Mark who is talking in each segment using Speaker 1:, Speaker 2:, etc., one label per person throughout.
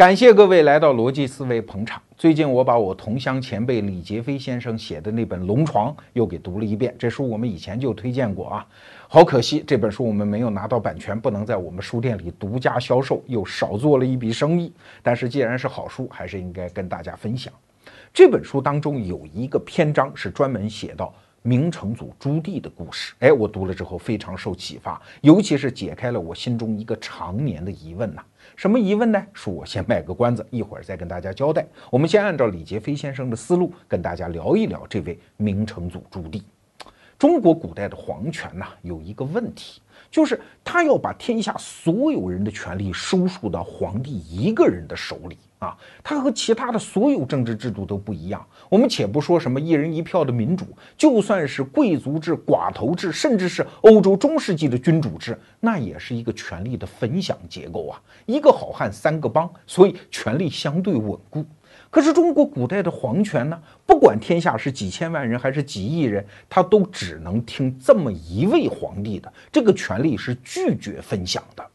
Speaker 1: 感谢各位来到逻辑思维捧场。最近我把我同乡前辈李杰飞先生写的那本《龙床》又给读了一遍。这书我们以前就推荐过啊，好可惜这本书我们没有拿到版权，不能在我们书店里独家销售，又少做了一笔生意。但是既然是好书，还是应该跟大家分享。这本书当中有一个篇章是专门写到明成祖朱棣的故事，哎，我读了之后非常受启发，尤其是解开了我心中一个常年的疑问呐。什么疑问呢？恕我先卖个关子，一会儿再跟大家交代。我们先按照李杰飞先生的思路，跟大家聊一聊这位明成祖朱棣。中国古代的皇权呐，有一个问题。就是他要把天下所有人的权利收束到皇帝一个人的手里啊！他和其他的所有政治制度都不一样。我们且不说什么一人一票的民主，就算是贵族制、寡头制，甚至是欧洲中世纪的君主制，那也是一个权力的分享结构啊！一个好汉三个帮，所以权力相对稳固。可是中国古代的皇权呢？不管天下是几千万人还是几亿人，他都只能听这么一位皇帝的，这个权力是拒绝分享的。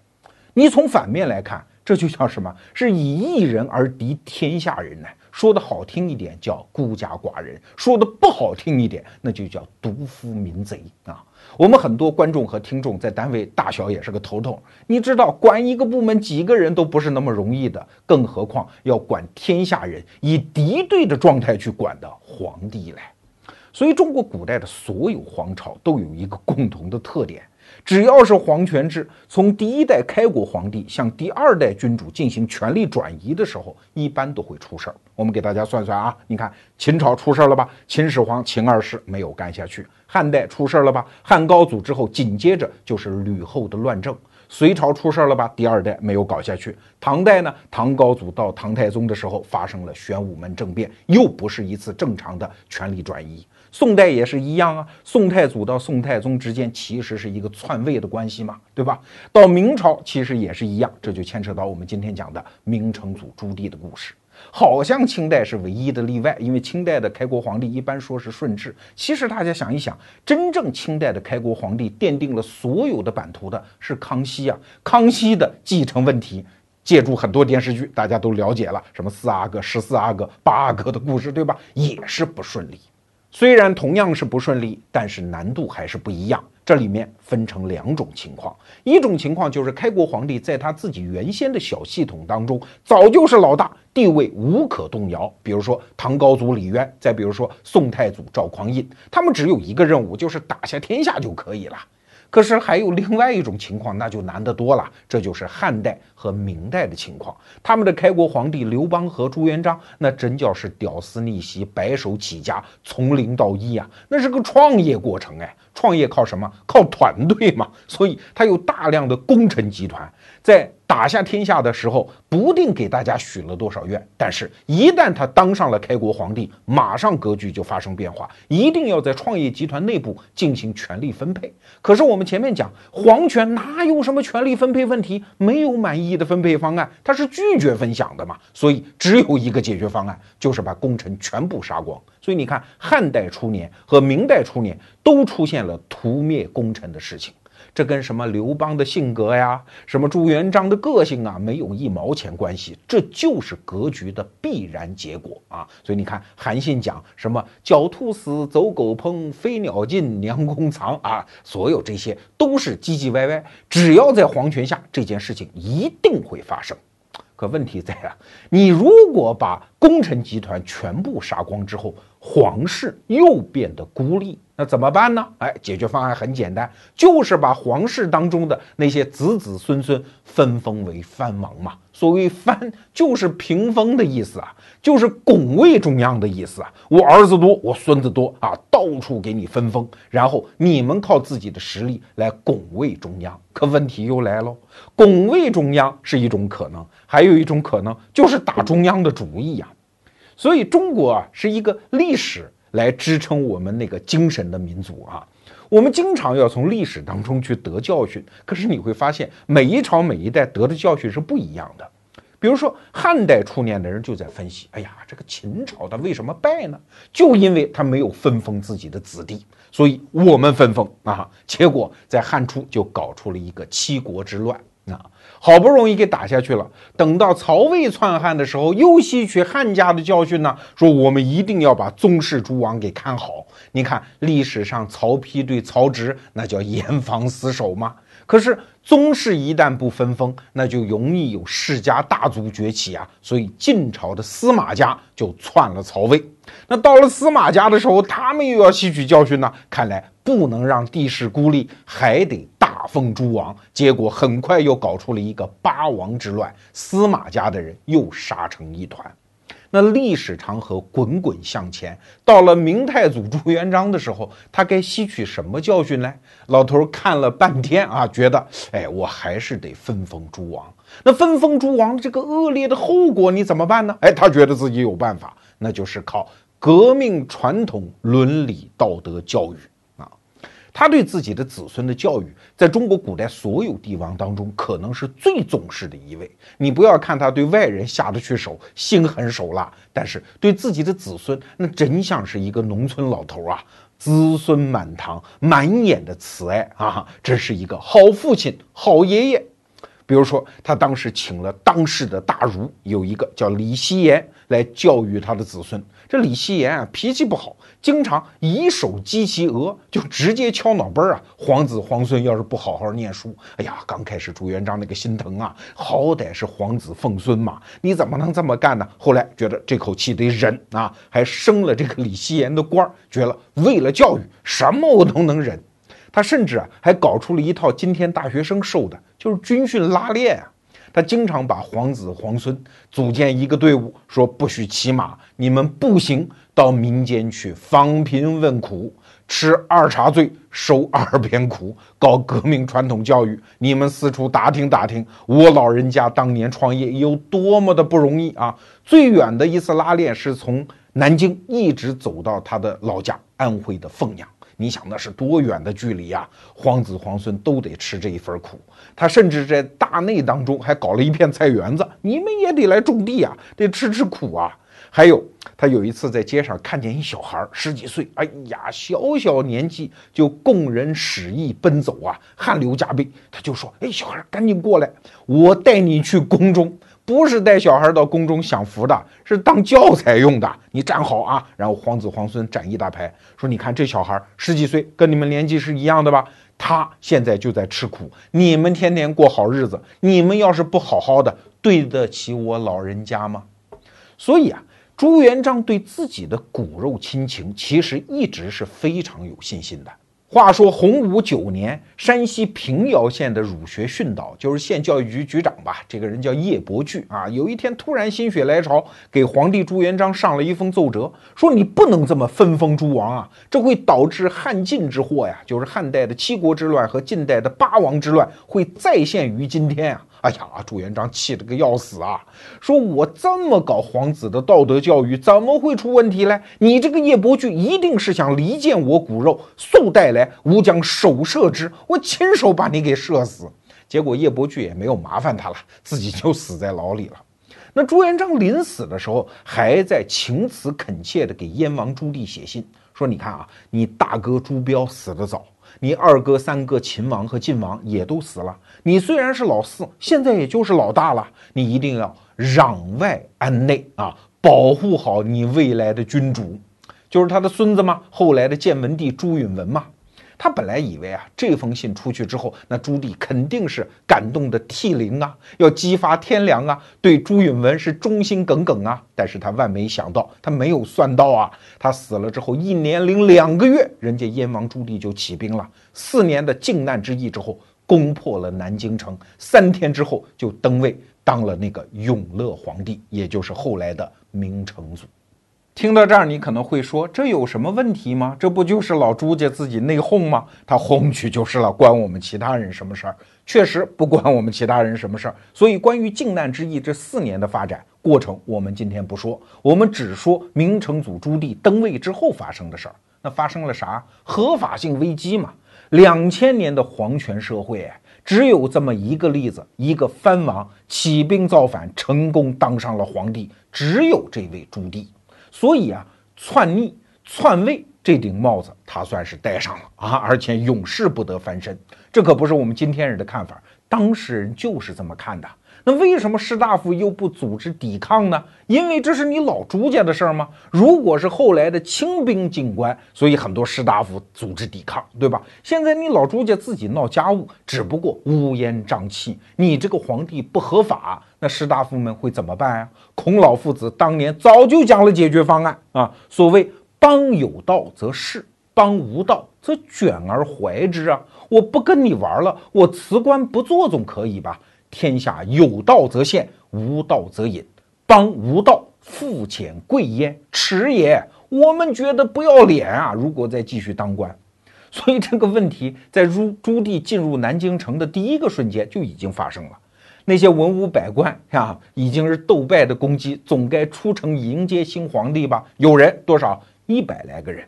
Speaker 1: 你从反面来看，这就叫什么？是以一人而敌天下人呢？说的好听一点叫孤家寡人，说的不好听一点，那就叫独夫民贼啊！我们很多观众和听众在单位大小也是个头头，你知道管一个部门几个人都不是那么容易的，更何况要管天下人以敌对的状态去管的皇帝来。所以中国古代的所有皇朝都有一个共同的特点。只要是皇权制，从第一代开国皇帝向第二代君主进行权力转移的时候，一般都会出事儿。我们给大家算算啊，你看秦朝出事儿了吧？秦始皇秦二世没有干下去。汉代出事儿了吧？汉高祖之后紧接着就是吕后的乱政。隋朝出事儿了吧？第二代没有搞下去。唐代呢？唐高祖到唐太宗的时候发生了玄武门政变，又不是一次正常的权力转移。宋代也是一样啊，宋太祖到宋太宗之间其实是一个篡位的关系嘛，对吧？到明朝其实也是一样，这就牵扯到我们今天讲的明成祖朱棣的故事。好像清代是唯一的例外，因为清代的开国皇帝一般说是顺治。其实大家想一想，真正清代的开国皇帝奠定了所有的版图的是康熙啊。康熙的继承问题，借助很多电视剧，大家都了解了，什么四阿哥、十四阿哥、八阿哥的故事，对吧？也是不顺利。虽然同样是不顺利，但是难度还是不一样。这里面分成两种情况，一种情况就是开国皇帝在他自己原先的小系统当中早就是老大，地位无可动摇。比如说唐高祖李渊，再比如说宋太祖赵匡胤，他们只有一个任务，就是打下天下就可以了。可是还有另外一种情况，那就难得多了。这就是汉代和明代的情况。他们的开国皇帝刘邦和朱元璋，那真叫是屌丝逆袭，白手起家，从零到一啊，那是个创业过程哎。创业靠什么？靠团队嘛。所以他有大量的功臣集团，在。打下天下的时候，不定给大家许了多少愿，但是，一旦他当上了开国皇帝，马上格局就发生变化，一定要在创业集团内部进行权力分配。可是我们前面讲，皇权哪有什么权力分配问题？没有满意的分配方案，他是拒绝分享的嘛。所以只有一个解决方案，就是把功臣全部杀光。所以你看，汉代初年和明代初年都出现了屠灭功臣的事情。这跟什么刘邦的性格呀，什么朱元璋的个性啊，没有一毛钱关系，这就是格局的必然结果啊！所以你看，韩信讲什么“狡兔死，走狗烹，飞鸟尽，良弓藏”啊，所有这些都是唧唧歪歪。只要在皇权下，这件事情一定会发生。可问题在啊，你如果把功臣集团全部杀光之后，皇室又变得孤立，那怎么办呢？哎，解决方案很简单，就是把皇室当中的那些子子孙孙分封为藩王嘛。所谓藩，就是平封的意思啊，就是拱卫中央的意思啊。我儿子多，我孙子多啊，到处给你分封，然后你们靠自己的实力来拱卫中央。可问题又来喽，拱卫中央是一种可能，还有一种可能就是打中央的主意呀。所以中国啊是一个历史来支撑我们那个精神的民族啊，我们经常要从历史当中去得教训。可是你会发现，每一朝每一代得的教训是不一样的。比如说汉代初年的人就在分析：哎呀，这个秦朝他为什么败呢？就因为他没有分封自己的子弟，所以我们分封啊，结果在汉初就搞出了一个七国之乱啊。好不容易给打下去了。等到曹魏篡汉的时候，又吸取汉家的教训呢，说我们一定要把宗室诸王给看好。你看历史上曹丕对曹植那叫严防死守吗？可是宗室一旦不分封，那就容易有世家大族崛起啊。所以晋朝的司马家就篡了曹魏。那到了司马家的时候，他们又要吸取教训呢。看来不能让帝室孤立，还得封诸王。结果很快又搞出了一个八王之乱，司马家的人又杀成一团。那历史长河滚滚向前，到了明太祖朱元璋的时候，他该吸取什么教训呢？老头看了半天啊，觉得，哎，我还是得分封诸王。那分封诸王这个恶劣的后果你怎么办呢？哎，他觉得自己有办法，那就是靠革命传统、伦理道德教育。他对自己的子孙的教育，在中国古代所有帝王当中，可能是最重视的一位。你不要看他对外人下得去手，心狠手辣，但是对自己的子孙，那真像是一个农村老头啊，子孙满堂，满眼的慈爱啊，真是一个好父亲、好爷爷。比如说，他当时请了当世的大儒，有一个叫李希言，来教育他的子孙。这李希言啊，脾气不好，经常以手击其额，就直接敲脑门啊。皇子皇孙要是不好好念书，哎呀，刚开始朱元璋那个心疼啊，好歹是皇子奉孙嘛，你怎么能这么干呢？后来觉得这口气得忍啊，还升了这个李希言的官儿，觉得为了教育，什么我都能忍。他甚至啊，还搞出了一套今天大学生受的，就是军训拉练啊。他经常把皇子皇孙组建一个队伍，说不许骑马，你们步行到民间去访贫问苦，吃二茬罪，受二鞭苦，搞革命传统教育。你们四处打听打听，我老人家当年创业有多么的不容易啊！最远的一次拉练是从南京一直走到他的老家安徽的凤阳。你想那是多远的距离呀？皇子皇孙都得吃这一份苦。他甚至在大内当中还搞了一片菜园子，你们也得来种地啊，得吃吃苦啊。还有，他有一次在街上看见一小孩十几岁，哎呀，小小年纪就供人使役奔走啊，汗流浃背。他就说：“哎，小孩赶紧过来，我带你去宫中。”不是带小孩到宫中享福的，是当教材用的。你站好啊，然后皇子皇孙站一大排，说：“你看这小孩十几岁，跟你们年纪是一样的吧？他现在就在吃苦，你们天天过好日子，你们要是不好好的，对得起我老人家吗？”所以啊，朱元璋对自己的骨肉亲情其实一直是非常有信心的。话说洪武九年，山西平遥县的儒学训导，就是县教育局局长吧，这个人叫叶伯巨啊。有一天突然心血来潮，给皇帝朱元璋上了一封奏折，说你不能这么分封诸王啊，这会导致汉晋之祸呀，就是汉代的七国之乱和晋代的八王之乱会再现于今天啊。哎呀，朱元璋气得个要死啊！说我这么搞皇子的道德教育，怎么会出问题呢？你这个叶伯巨一定是想离间我骨肉，速带来，吾将手射之，我亲手把你给射死。结果叶伯巨也没有麻烦他了，自己就死在牢里了。那朱元璋临死的时候，还在情辞恳切地给燕王朱棣写信，说：“你看啊，你大哥朱标死得早。”你二哥、三哥秦王和晋王也都死了。你虽然是老四，现在也就是老大了。你一定要攘外安内啊，保护好你未来的君主，就是他的孙子吗？后来的建文帝朱允文嘛。他本来以为啊，这封信出去之后，那朱棣肯定是感动的涕零啊，要激发天良啊，对朱允文是忠心耿耿啊。但是他万没想到，他没有算到啊，他死了之后一年零两个月，人家燕王朱棣就起兵了，四年的靖难之役之后，攻破了南京城，三天之后就登位当了那个永乐皇帝，也就是后来的明成祖。听到这儿，你可能会说，这有什么问题吗？这不就是老朱家自己内讧吗？他轰去就是了，关我们其他人什么事儿？确实不关我们其他人什么事儿。所以，关于靖难之役这四年的发展过程，我们今天不说，我们只说明成祖朱棣登位之后发生的事儿。那发生了啥？合法性危机嘛。两千年的皇权社会，只有这么一个例子：一个藩王起兵造反，成功当上了皇帝，只有这位朱棣。所以啊，篡逆篡位这顶帽子他算是戴上了啊，而且永世不得翻身。这可不是我们今天人的看法，当事人就是这么看的。那为什么士大夫又不组织抵抗呢？因为这是你老朱家的事儿吗？如果是后来的清兵进关，所以很多士大夫组织抵抗，对吧？现在你老朱家自己闹家务，只不过乌烟瘴气，你这个皇帝不合法，那士大夫们会怎么办呀？孔老夫子当年早就讲了解决方案啊，所谓邦有道则仕，邦无道则卷而怀之啊！我不跟你玩了，我辞官不做总可以吧？天下有道则现，无道则隐。邦无道，富且贵焉，耻也。我们觉得不要脸啊！如果再继续当官，所以这个问题在朱朱棣进入南京城的第一个瞬间就已经发生了。那些文武百官呀，已经是斗败的公鸡，总该出城迎接新皇帝吧？有人多少？一百来个人。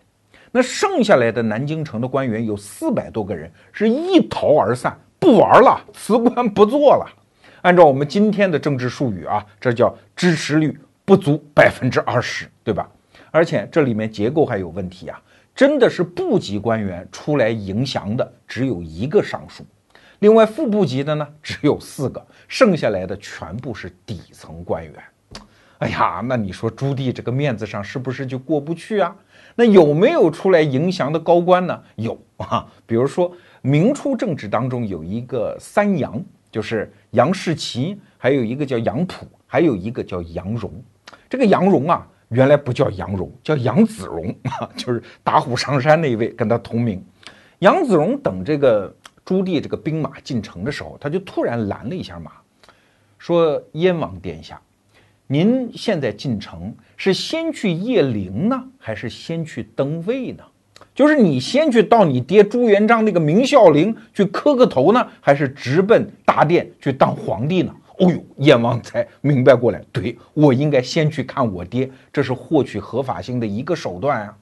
Speaker 1: 那剩下来的南京城的官员有四百多个人，是一逃而散，不玩了，辞官不做了。按照我们今天的政治术语啊，这叫支持率不足百分之二十，对吧？而且这里面结构还有问题啊，真的是部级官员出来迎降的只有一个尚书，另外副部级的呢只有四个，剩下来的全部是底层官员。哎呀，那你说朱棣这个面子上是不是就过不去啊？那有没有出来迎降的高官呢？有啊，比如说明初政治当中有一个三杨。就是杨士奇，还有一个叫杨溥，还有一个叫杨荣。这个杨荣啊，原来不叫杨荣，叫杨子荣啊，就是打虎上山那一位，跟他同名。杨子荣等这个朱棣这个兵马进城的时候，他就突然拦了一下马，说：“燕王殿下，您现在进城是先去谒陵呢，还是先去登位呢？”就是你先去到你爹朱元璋那个明孝陵去磕个头呢，还是直奔大殿去当皇帝呢？哦呦，燕王才明白过来，对我应该先去看我爹，这是获取合法性的一个手段啊。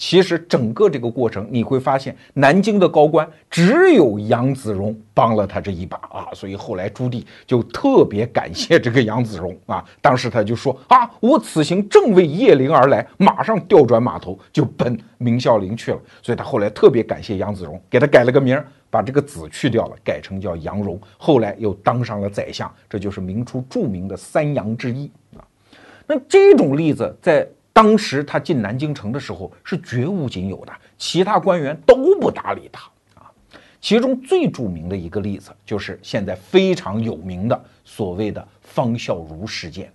Speaker 1: 其实整个这个过程，你会发现南京的高官只有杨子荣帮了他这一把啊，所以后来朱棣就特别感谢这个杨子荣啊。当时他就说啊，我此行正为谒陵而来，马上调转马头就奔明孝陵去了。所以他后来特别感谢杨子荣，给他改了个名儿，把这个子去掉了，改成叫杨荣。后来又当上了宰相，这就是明初著名的三杨之一啊。那这种例子在。当时他进南京城的时候是绝无仅有的，其他官员都不搭理他啊。其中最著名的一个例子就是现在非常有名的所谓的方孝孺事件。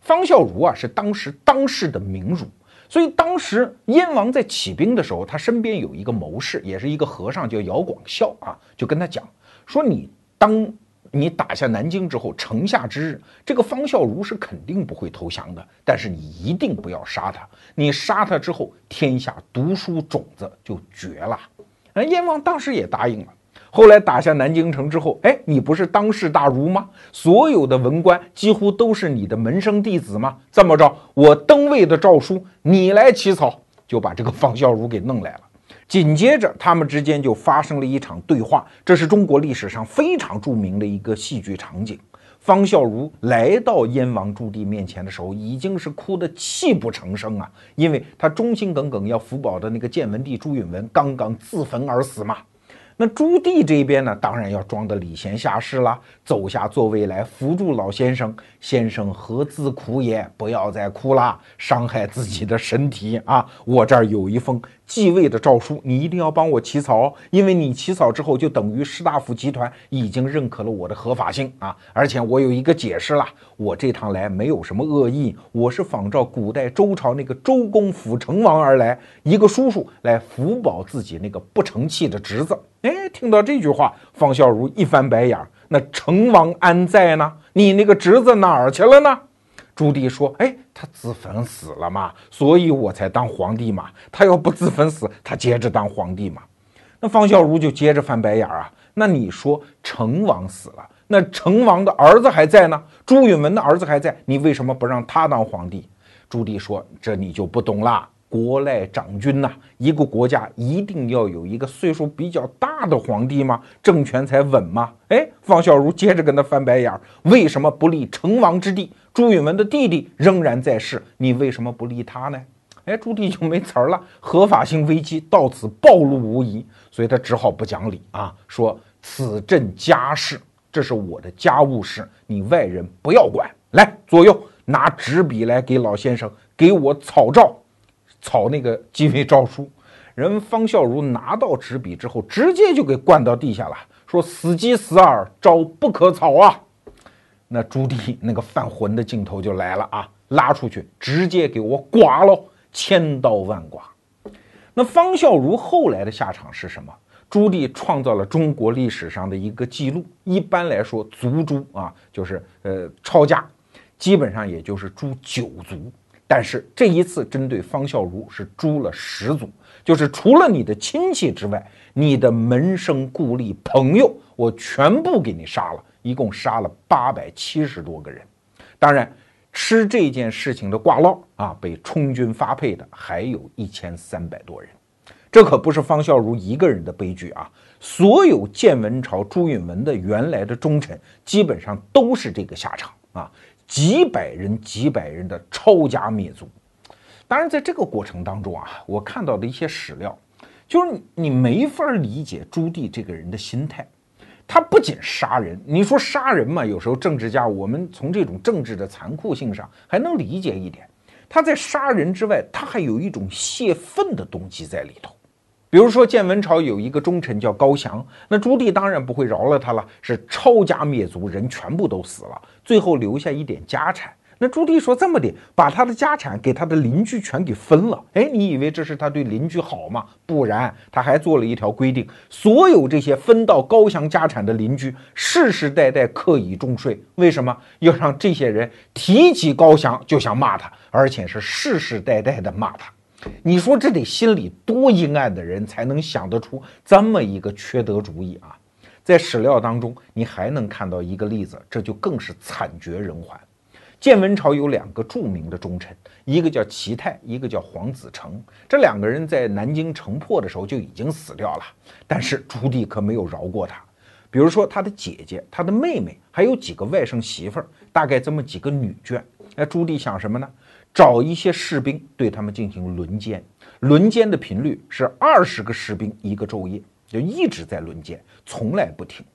Speaker 1: 方孝孺啊是当时当世的名儒，所以当时燕王在起兵的时候，他身边有一个谋士，也是一个和尚，叫姚广孝啊，就跟他讲说：“你当。”你打下南京之后，城下之日，这个方孝孺是肯定不会投降的。但是你一定不要杀他，你杀他之后，天下读书种子就绝了。那燕王当时也答应了。后来打下南京城之后，哎，你不是当世大儒吗？所有的文官几乎都是你的门生弟子吗？这么着，我登位的诏书你来起草，就把这个方孝孺给弄来了。紧接着，他们之间就发生了一场对话，这是中国历史上非常著名的一个戏剧场景。方孝孺来到燕王朱棣面前的时候，已经是哭得泣不成声啊，因为他忠心耿耿要辅保的那个建文帝朱允文刚刚自焚而死嘛。那朱棣这边呢，当然要装的礼贤下士啦，走下座位来扶住老先生。先生何自苦也？不要再哭了，伤害自己的身体啊！我这儿有一封继位的诏书，你一定要帮我起草，因为你起草之后，就等于士大夫集团已经认可了我的合法性啊！而且我有一个解释了，我这趟来没有什么恶意，我是仿照古代周朝那个周公辅成王而来，一个叔叔来辅保自己那个不成器的侄子。哎，听到这句话，方孝孺一翻白眼儿：“那成王安在呢？你那个侄子哪儿去了呢？”朱棣说：“哎，他自焚死了嘛，所以我才当皇帝嘛。他要不自焚死，他接着当皇帝嘛。”那方孝孺就接着翻白眼儿啊：“那你说成王死了，那成王的儿子还在呢？朱允文的儿子还在，你为什么不让他当皇帝？”朱棣说：“这你就不懂啦。”国赖长君呐，一个国家一定要有一个岁数比较大的皇帝吗？政权才稳吗？哎，方孝孺接着跟他翻白眼儿，为什么不立成王之弟？朱允文的弟弟仍然在世，你为什么不立他呢？哎，朱棣就没词儿了，合法性危机到此暴露无遗，所以他只好不讲理啊，说此朕家事这是我的家务事，你外人不要管。来，左右拿纸笔来给老先生给我草诏，草那个继位诏书。人方孝孺拿到纸笔之后，直接就给灌到地下了，说：“死鸡死耳，诏不可草啊！”那朱棣那个犯浑的劲头就来了啊，拉出去直接给我剐喽，千刀万剐。那方孝孺后来的下场是什么？朱棣创造了中国历史上的一个记录。一般来说，族诛啊，就是呃抄家，基本上也就是诛九族。但是这一次针对方孝孺是诛了十族，就是除了你的亲戚之外，你的门生故吏朋友，我全部给你杀了，一共杀了八百七十多个人。当然，吃这件事情的挂烙啊，被充军发配的还有一千三百多人。这可不是方孝孺一个人的悲剧啊！所有建文朝朱允文的原来的忠臣，基本上都是这个下场！几百人、几百人的抄家灭族。当然，在这个过程当中啊，我看到的一些史料，就是你没法理解朱棣这个人的心态。他不仅杀人，你说杀人嘛，有时候政治家我们从这种政治的残酷性上还能理解一点。他在杀人之外，他还有一种泄愤的动机在里头。比如说，建文朝有一个忠臣叫高翔，那朱棣当然不会饶了他了，是抄家灭族，人全部都死了，最后留下一点家产。那朱棣说这么的，把他的家产给他的邻居全给分了。哎，你以为这是他对邻居好吗？不然，他还做了一条规定：所有这些分到高翔家产的邻居，世世代代课以重税。为什么要让这些人提起高翔就想骂他，而且是世世代代的骂他？你说这得心里多阴暗的人才能想得出这么一个缺德主意啊！在史料当中，你还能看到一个例子，这就更是惨绝人寰。建文朝有两个著名的忠臣，一个叫齐泰，一个叫黄子成。这两个人在南京城破的时候就已经死掉了，但是朱棣可没有饶过他。比如说他的姐姐、他的妹妹，还有几个外甥媳妇儿，大概这么几个女眷。那朱棣想什么呢？找一些士兵对他们进行轮奸，轮奸的频率是二十个士兵一个昼夜，就一直在轮奸，从来不停。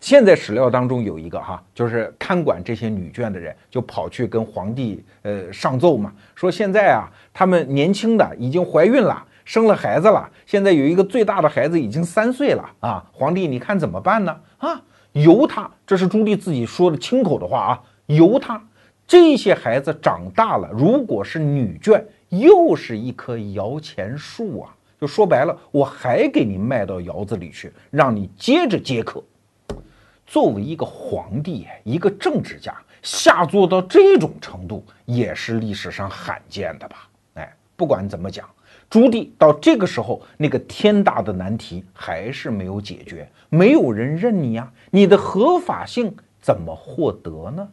Speaker 1: 现在史料当中有一个哈，就是看管这些女眷的人就跑去跟皇帝呃上奏嘛，说现在啊，他们年轻的已经怀孕了，生了孩子了，现在有一个最大的孩子已经三岁了啊，皇帝你看怎么办呢？啊，由他，这是朱棣自己说的亲口的话啊，由他。这些孩子长大了，如果是女眷，又是一棵摇钱树啊！就说白了，我还给你卖到窑子里去，让你接着接客。作为一个皇帝，一个政治家，下作到这种程度，也是历史上罕见的吧？哎，不管怎么讲，朱棣到这个时候，那个天大的难题还是没有解决，没有人认你呀，你的合法性怎么获得呢？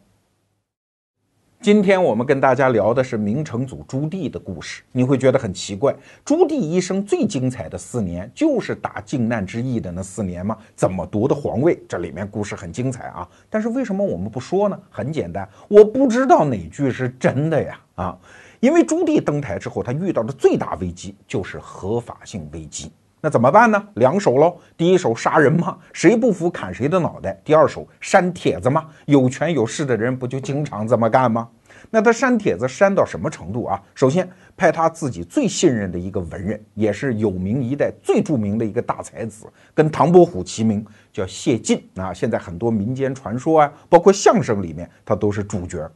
Speaker 1: 今天我们跟大家聊的是明成祖朱棣的故事，你会觉得很奇怪，朱棣一生最精彩的四年就是打靖难之役的那四年吗？怎么夺的皇位？这里面故事很精彩啊！但是为什么我们不说呢？很简单，我不知道哪句是真的呀！啊，因为朱棣登台之后，他遇到的最大危机就是合法性危机。那怎么办呢？两手喽，第一手杀人嘛，谁不服砍谁的脑袋；第二手删帖子嘛，有权有势的人不就经常这么干吗？那他删帖子删到什么程度啊？首先派他自己最信任的一个文人，也是有名一代最著名的一个大才子，跟唐伯虎齐名，叫谢晋啊。现在很多民间传说啊，包括相声里面，他都是主角。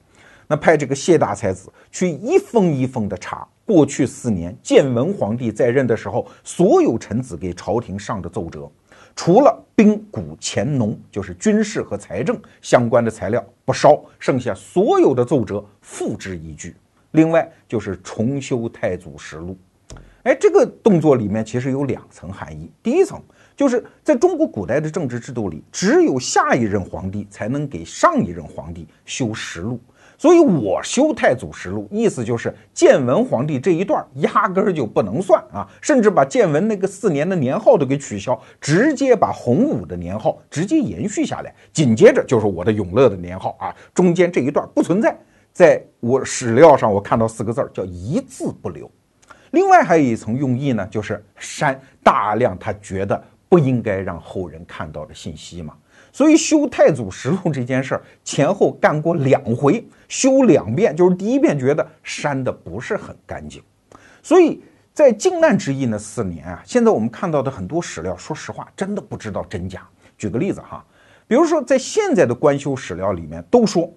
Speaker 1: 那派这个谢大才子去一封一封的查。过去四年，建文皇帝在任的时候，所有臣子给朝廷上的奏折，除了兵谷钱农，就是军事和财政相关的材料不烧，剩下所有的奏折付之一炬。另外就是重修太祖实录。哎，这个动作里面其实有两层含义。第一层就是在中国古代的政治制度里，只有下一任皇帝才能给上一任皇帝修实录。所以我修太祖实录，意思就是建文皇帝这一段压根儿就不能算啊，甚至把建文那个四年的年号都给取消，直接把洪武的年号直接延续下来，紧接着就是我的永乐的年号啊，中间这一段不存在，在我史料上我看到四个字儿叫一字不留。另外还有一层用意呢，就是删大量他觉得不应该让后人看到的信息嘛。所以修太祖实录这件事儿前后干过两回，修两遍，就是第一遍觉得删的不是很干净，所以在靖难之役那四年啊，现在我们看到的很多史料，说实话真的不知道真假。举个例子哈，比如说在现在的官修史料里面都说，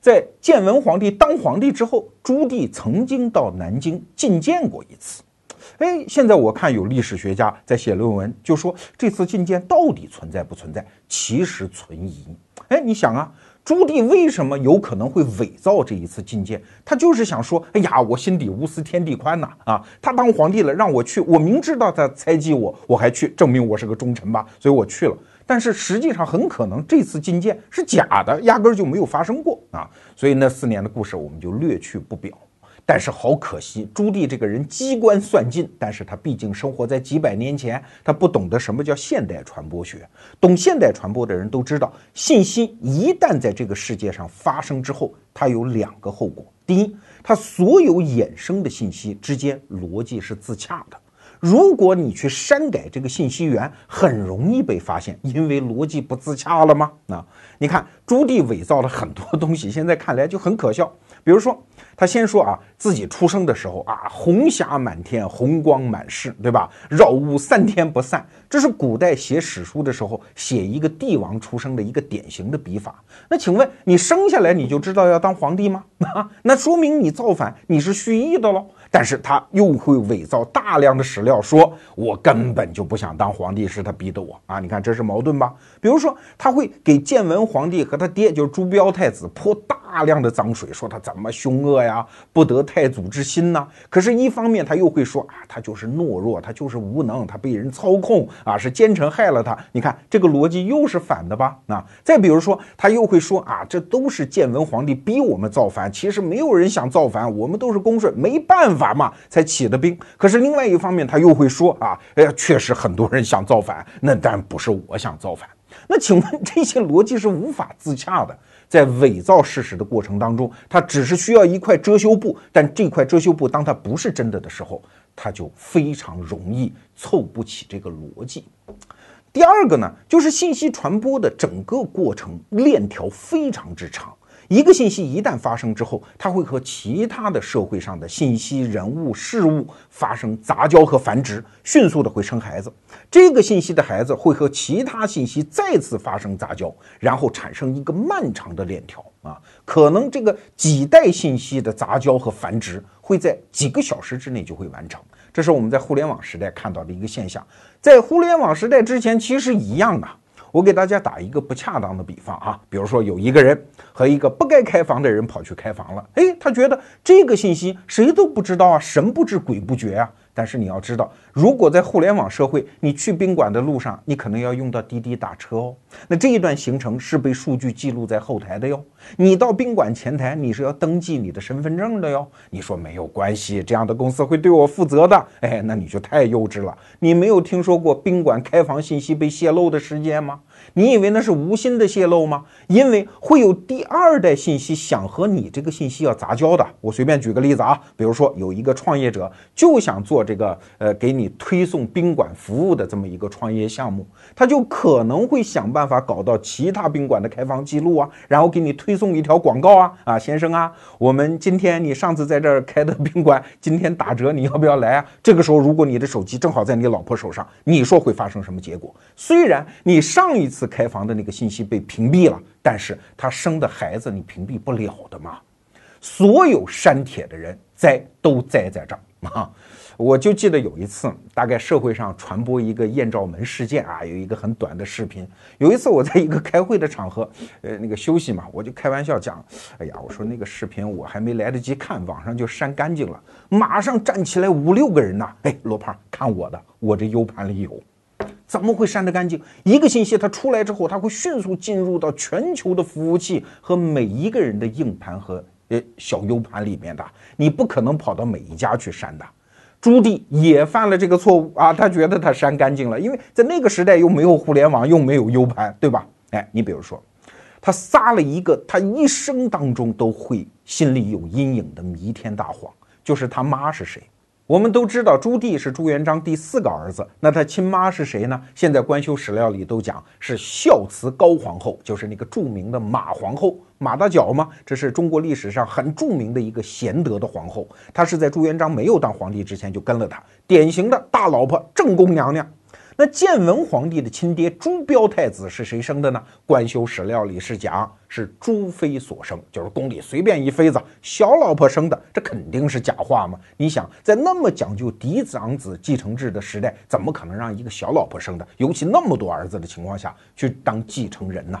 Speaker 1: 在建文皇帝当皇帝之后，朱棣曾经到南京觐见过一次。哎，现在我看有历史学家在写论文，就说这次觐见到底存在不存在？其实存疑。哎，你想啊，朱棣为什么有可能会伪造这一次觐见？他就是想说，哎呀，我心底无私天地宽呐！啊，他当皇帝了，让我去，我明知道他猜忌我，我还去证明我是个忠臣吧，所以我去了。但是实际上很可能这次觐见是假的，压根儿就没有发生过啊！所以那四年的故事我们就略去不表。但是好可惜，朱棣这个人机关算尽，但是他毕竟生活在几百年前，他不懂得什么叫现代传播学。懂现代传播的人都知道，信息一旦在这个世界上发生之后，它有两个后果：第一，它所有衍生的信息之间逻辑是自洽的；如果你去删改这个信息源，很容易被发现，因为逻辑不自洽了吗？啊，你看朱棣伪造了很多东西，现在看来就很可笑，比如说。他先说啊，自己出生的时候啊，红霞满天，红光满室，对吧？绕屋三天不散，这是古代写史书的时候写一个帝王出生的一个典型的笔法。那请问你生下来你就知道要当皇帝吗？啊，那说明你造反，你是蓄意的喽。但是他又会伪造大量的史料，说我根本就不想当皇帝，是他逼的我啊！你看这是矛盾吧？比如说，他会给建文皇帝和他爹，就是朱标太子泼大量的脏水，说他怎么凶恶呀，不得太祖之心呢？可是，一方面他又会说啊，他就是懦弱，他就是无能，他被人操控啊，是奸臣害了他。你看这个逻辑又是反的吧？啊，再比如说，他又会说啊，这都是建文皇帝逼我们造反，其实没有人想造反，我们都是恭顺，没办法。法嘛才起的兵，可是另外一方面他又会说啊，哎呀，确实很多人想造反，那但不是我想造反。那请问这些逻辑是无法自洽的，在伪造事实的过程当中，他只是需要一块遮羞布，但这块遮羞布当它不是真的的时候，它就非常容易凑不起这个逻辑。第二个呢，就是信息传播的整个过程链条非常之长。一个信息一旦发生之后，它会和其他的社会上的信息、人物、事物发生杂交和繁殖，迅速的会生孩子。这个信息的孩子会和其他信息再次发生杂交，然后产生一个漫长的链条啊，可能这个几代信息的杂交和繁殖会在几个小时之内就会完成。这是我们在互联网时代看到的一个现象，在互联网时代之前其实一样的。我给大家打一个不恰当的比方啊，比如说有一个人和一个不该开房的人跑去开房了，哎，他觉得这个信息谁都不知道啊，神不知鬼不觉啊。但是你要知道，如果在互联网社会，你去宾馆的路上，你可能要用到滴滴打车哦。那这一段行程是被数据记录在后台的哟。你到宾馆前台，你是要登记你的身份证的哟。你说没有关系，这样的公司会对我负责的。哎，那你就太幼稚了。你没有听说过宾馆开房信息被泄露的事件吗？你以为那是无心的泄露吗？因为会有第二代信息想和你这个信息要杂交的。我随便举个例子啊，比如说有一个创业者就想做。这个呃，给你推送宾馆服务的这么一个创业项目，他就可能会想办法搞到其他宾馆的开房记录啊，然后给你推送一条广告啊啊，先生啊，我们今天你上次在这儿开的宾馆今天打折，你要不要来啊？这个时候如果你的手机正好在你老婆手上，你说会发生什么结果？虽然你上一次开房的那个信息被屏蔽了，但是他生的孩子你屏蔽不了的嘛。所有删帖的人栽都栽在这儿啊。我就记得有一次，大概社会上传播一个艳照门事件啊，有一个很短的视频。有一次我在一个开会的场合，呃，那个休息嘛，我就开玩笑讲，哎呀，我说那个视频我还没来得及看，网上就删干净了。马上站起来五六个人呐，哎，罗胖看我的，我这 U 盘里有，怎么会删得干净？一个信息它出来之后，它会迅速进入到全球的服务器和每一个人的硬盘和呃小 U 盘里面的，你不可能跑到每一家去删的。朱棣也犯了这个错误啊！他觉得他删干净了，因为在那个时代又没有互联网，又没有 U 盘，对吧？哎，你比如说，他撒了一个他一生当中都会心里有阴影的弥天大谎，就是他妈是谁？我们都知道朱棣是朱元璋第四个儿子，那他亲妈是谁呢？现在官修史料里都讲是孝慈高皇后，就是那个著名的马皇后，马大脚嘛，这是中国历史上很著名的一个贤德的皇后。她是在朱元璋没有当皇帝之前就跟了他，典型的大老婆正宫娘娘。那建文皇帝的亲爹朱标太子是谁生的呢？官修史料里是讲是朱妃所生，就是宫里随便一妃子小老婆生的，这肯定是假话嘛？你想，在那么讲究嫡长子继承制的时代，怎么可能让一个小老婆生的，尤其那么多儿子的情况下去当继承人呢？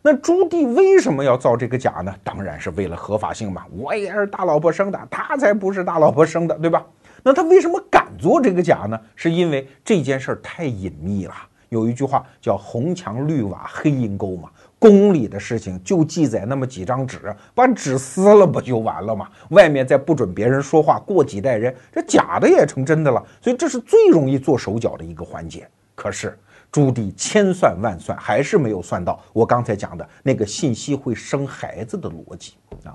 Speaker 1: 那朱棣为什么要造这个假呢？当然是为了合法性嘛，我也是大老婆生的，他才不是大老婆生的，对吧？那他为什么敢做这个假呢？是因为这件事儿太隐秘了。有一句话叫“红墙绿瓦黑阴沟”嘛，宫里的事情就记载那么几张纸，把纸撕了不就完了吗？外面再不准别人说话，过几代人，这假的也成真的了。所以这是最容易做手脚的一个环节。可是朱棣千算万算，还是没有算到我刚才讲的那个信息会生孩子的逻辑啊。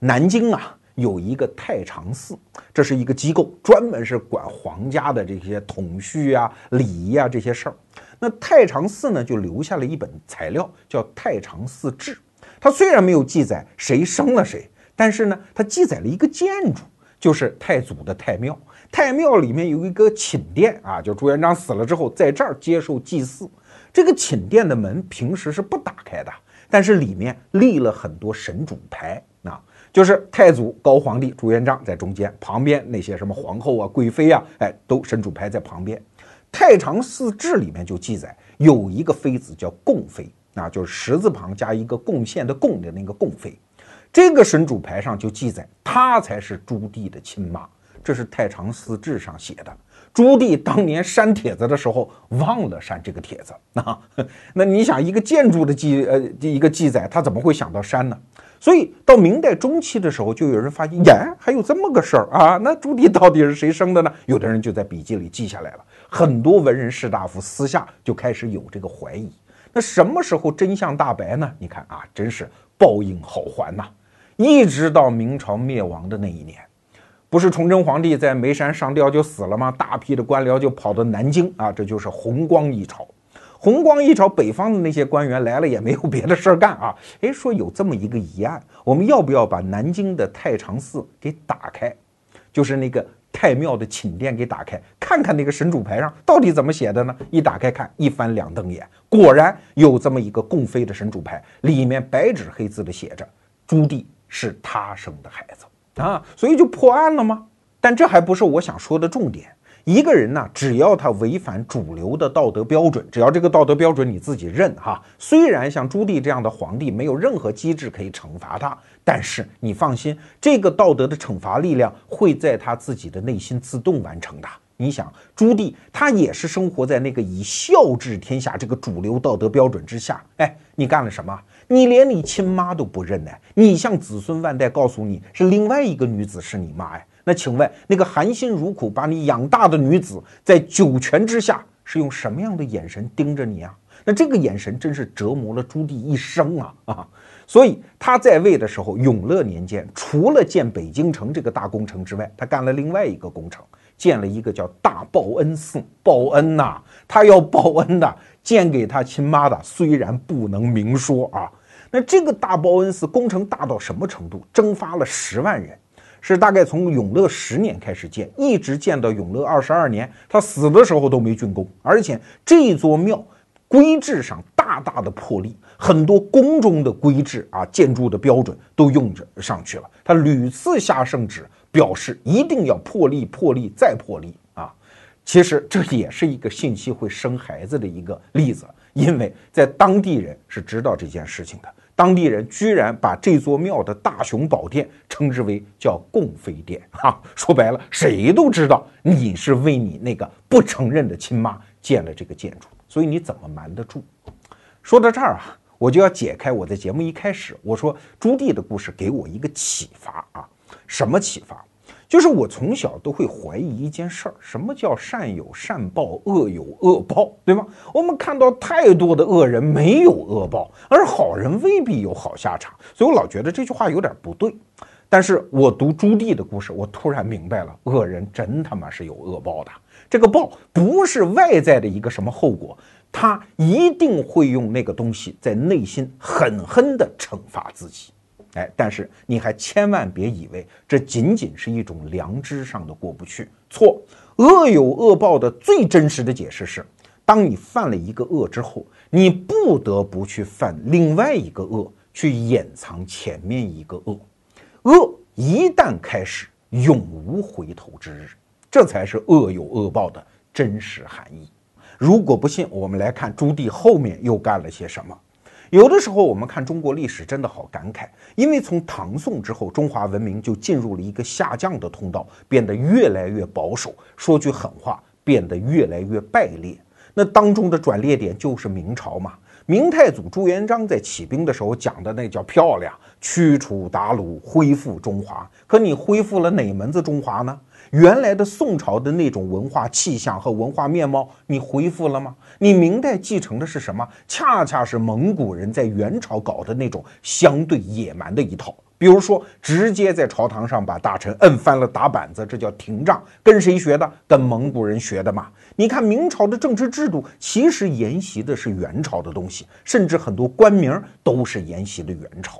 Speaker 1: 南京啊。有一个太常寺，这是一个机构，专门是管皇家的这些统序啊、礼仪啊这些事儿。那太常寺呢，就留下了一本材料，叫《太常寺志》。它虽然没有记载谁生了谁，但是呢，它记载了一个建筑，就是太祖的太庙。太庙里面有一个寝殿啊，就朱元璋死了之后，在这儿接受祭祀。这个寝殿的门平时是不打开的，但是里面立了很多神主牌。就是太祖高皇帝朱元璋在中间，旁边那些什么皇后啊、贵妃啊，哎，都神主牌在旁边。太常寺志里面就记载有一个妃子叫贡妃，啊，就是十字旁加一个贡献的贡的那个贡妃。这个神主牌上就记载她才是朱棣的亲妈，这是太常寺志上写的。朱棣当年删帖子的时候忘了删这个帖子啊，那你想一个建筑的记呃一个记载，他怎么会想到删呢？所以到明代中期的时候，就有人发现，呀，还有这么个事儿啊！那朱棣到底是谁生的呢？有的人就在笔记里记下来了。很多文人士大夫私下就开始有这个怀疑。那什么时候真相大白呢？你看啊，真是报应好还呐！一直到明朝灭亡的那一年，不是崇祯皇帝在眉山上吊就死了吗？大批的官僚就跑到南京啊，这就是弘光一朝。弘光一朝，北方的那些官员来了也没有别的事儿干啊！哎，说有这么一个疑案，我们要不要把南京的太常寺给打开？就是那个太庙的寝殿给打开，看看那个神主牌上到底怎么写的呢？一打开看，一翻两瞪眼，果然有这么一个共妃的神主牌，里面白纸黑字的写着朱棣是他生的孩子啊！所以就破案了吗？但这还不是我想说的重点。一个人呢，只要他违反主流的道德标准，只要这个道德标准你自己认哈，虽然像朱棣这样的皇帝没有任何机制可以惩罚他，但是你放心，这个道德的惩罚力量会在他自己的内心自动完成的。你想，朱棣他也是生活在那个以孝治天下这个主流道德标准之下，哎，你干了什么？你连你亲妈都不认呢？你向子孙万代告诉你是另外一个女子是你妈呀？那请问，那个含辛茹苦把你养大的女子，在九泉之下是用什么样的眼神盯着你啊？那这个眼神真是折磨了朱棣一生啊啊！所以他在位的时候，永乐年间，除了建北京城这个大工程之外，他干了另外一个工程，建了一个叫大报恩寺。报恩呐，他要报恩的，建给他亲妈的，虽然不能明说啊。那这个大报恩寺工程大到什么程度？征发了十万人。是大概从永乐十年开始建，一直建到永乐二十二年，他死的时候都没竣工。而且这座庙规制上大大的破例，很多宫中的规制啊，建筑的标准都用着上去了。他屡次下圣旨，表示一定要破例、破例再破例啊。其实这也是一个信息会生孩子的一个例子，因为在当地人是知道这件事情的。当地人居然把这座庙的大雄宝殿称之为叫供妃殿，哈，说白了，谁都知道你是为你那个不承认的亲妈建了这个建筑，所以你怎么瞒得住？说到这儿啊，我就要解开我在节目一开始我说朱棣的故事给我一个启发啊，什么启发？就是我从小都会怀疑一件事儿，什么叫善有善报，恶有恶报，对吗？我们看到太多的恶人没有恶报，而好人未必有好下场，所以我老觉得这句话有点不对。但是我读朱棣的故事，我突然明白了，恶人真他妈是有恶报的。这个报不是外在的一个什么后果，他一定会用那个东西在内心狠狠地惩罚自己。哎，但是你还千万别以为这仅仅是一种良知上的过不去。错，恶有恶报的最真实的解释是，当你犯了一个恶之后，你不得不去犯另外一个恶，去掩藏前面一个恶。恶一旦开始，永无回头之日，这才是恶有恶报的真实含义。如果不信，我们来看朱棣后面又干了些什么。有的时候，我们看中国历史，真的好感慨，因为从唐宋之后，中华文明就进入了一个下降的通道，变得越来越保守，说句狠话，变得越来越败劣。那当中的转捩点就是明朝嘛。明太祖朱元璋在起兵的时候讲的那叫漂亮，驱除鞑虏，恢复中华。可你恢复了哪门子中华呢？原来的宋朝的那种文化气象和文化面貌，你恢复了吗？你明代继承的是什么？恰恰是蒙古人在元朝搞的那种相对野蛮的一套。比如说，直接在朝堂上把大臣摁翻了打板子，这叫廷杖。跟谁学的？跟蒙古人学的嘛。你看明朝的政治制度，其实沿袭的是元朝的东西，甚至很多官名都是沿袭的元朝。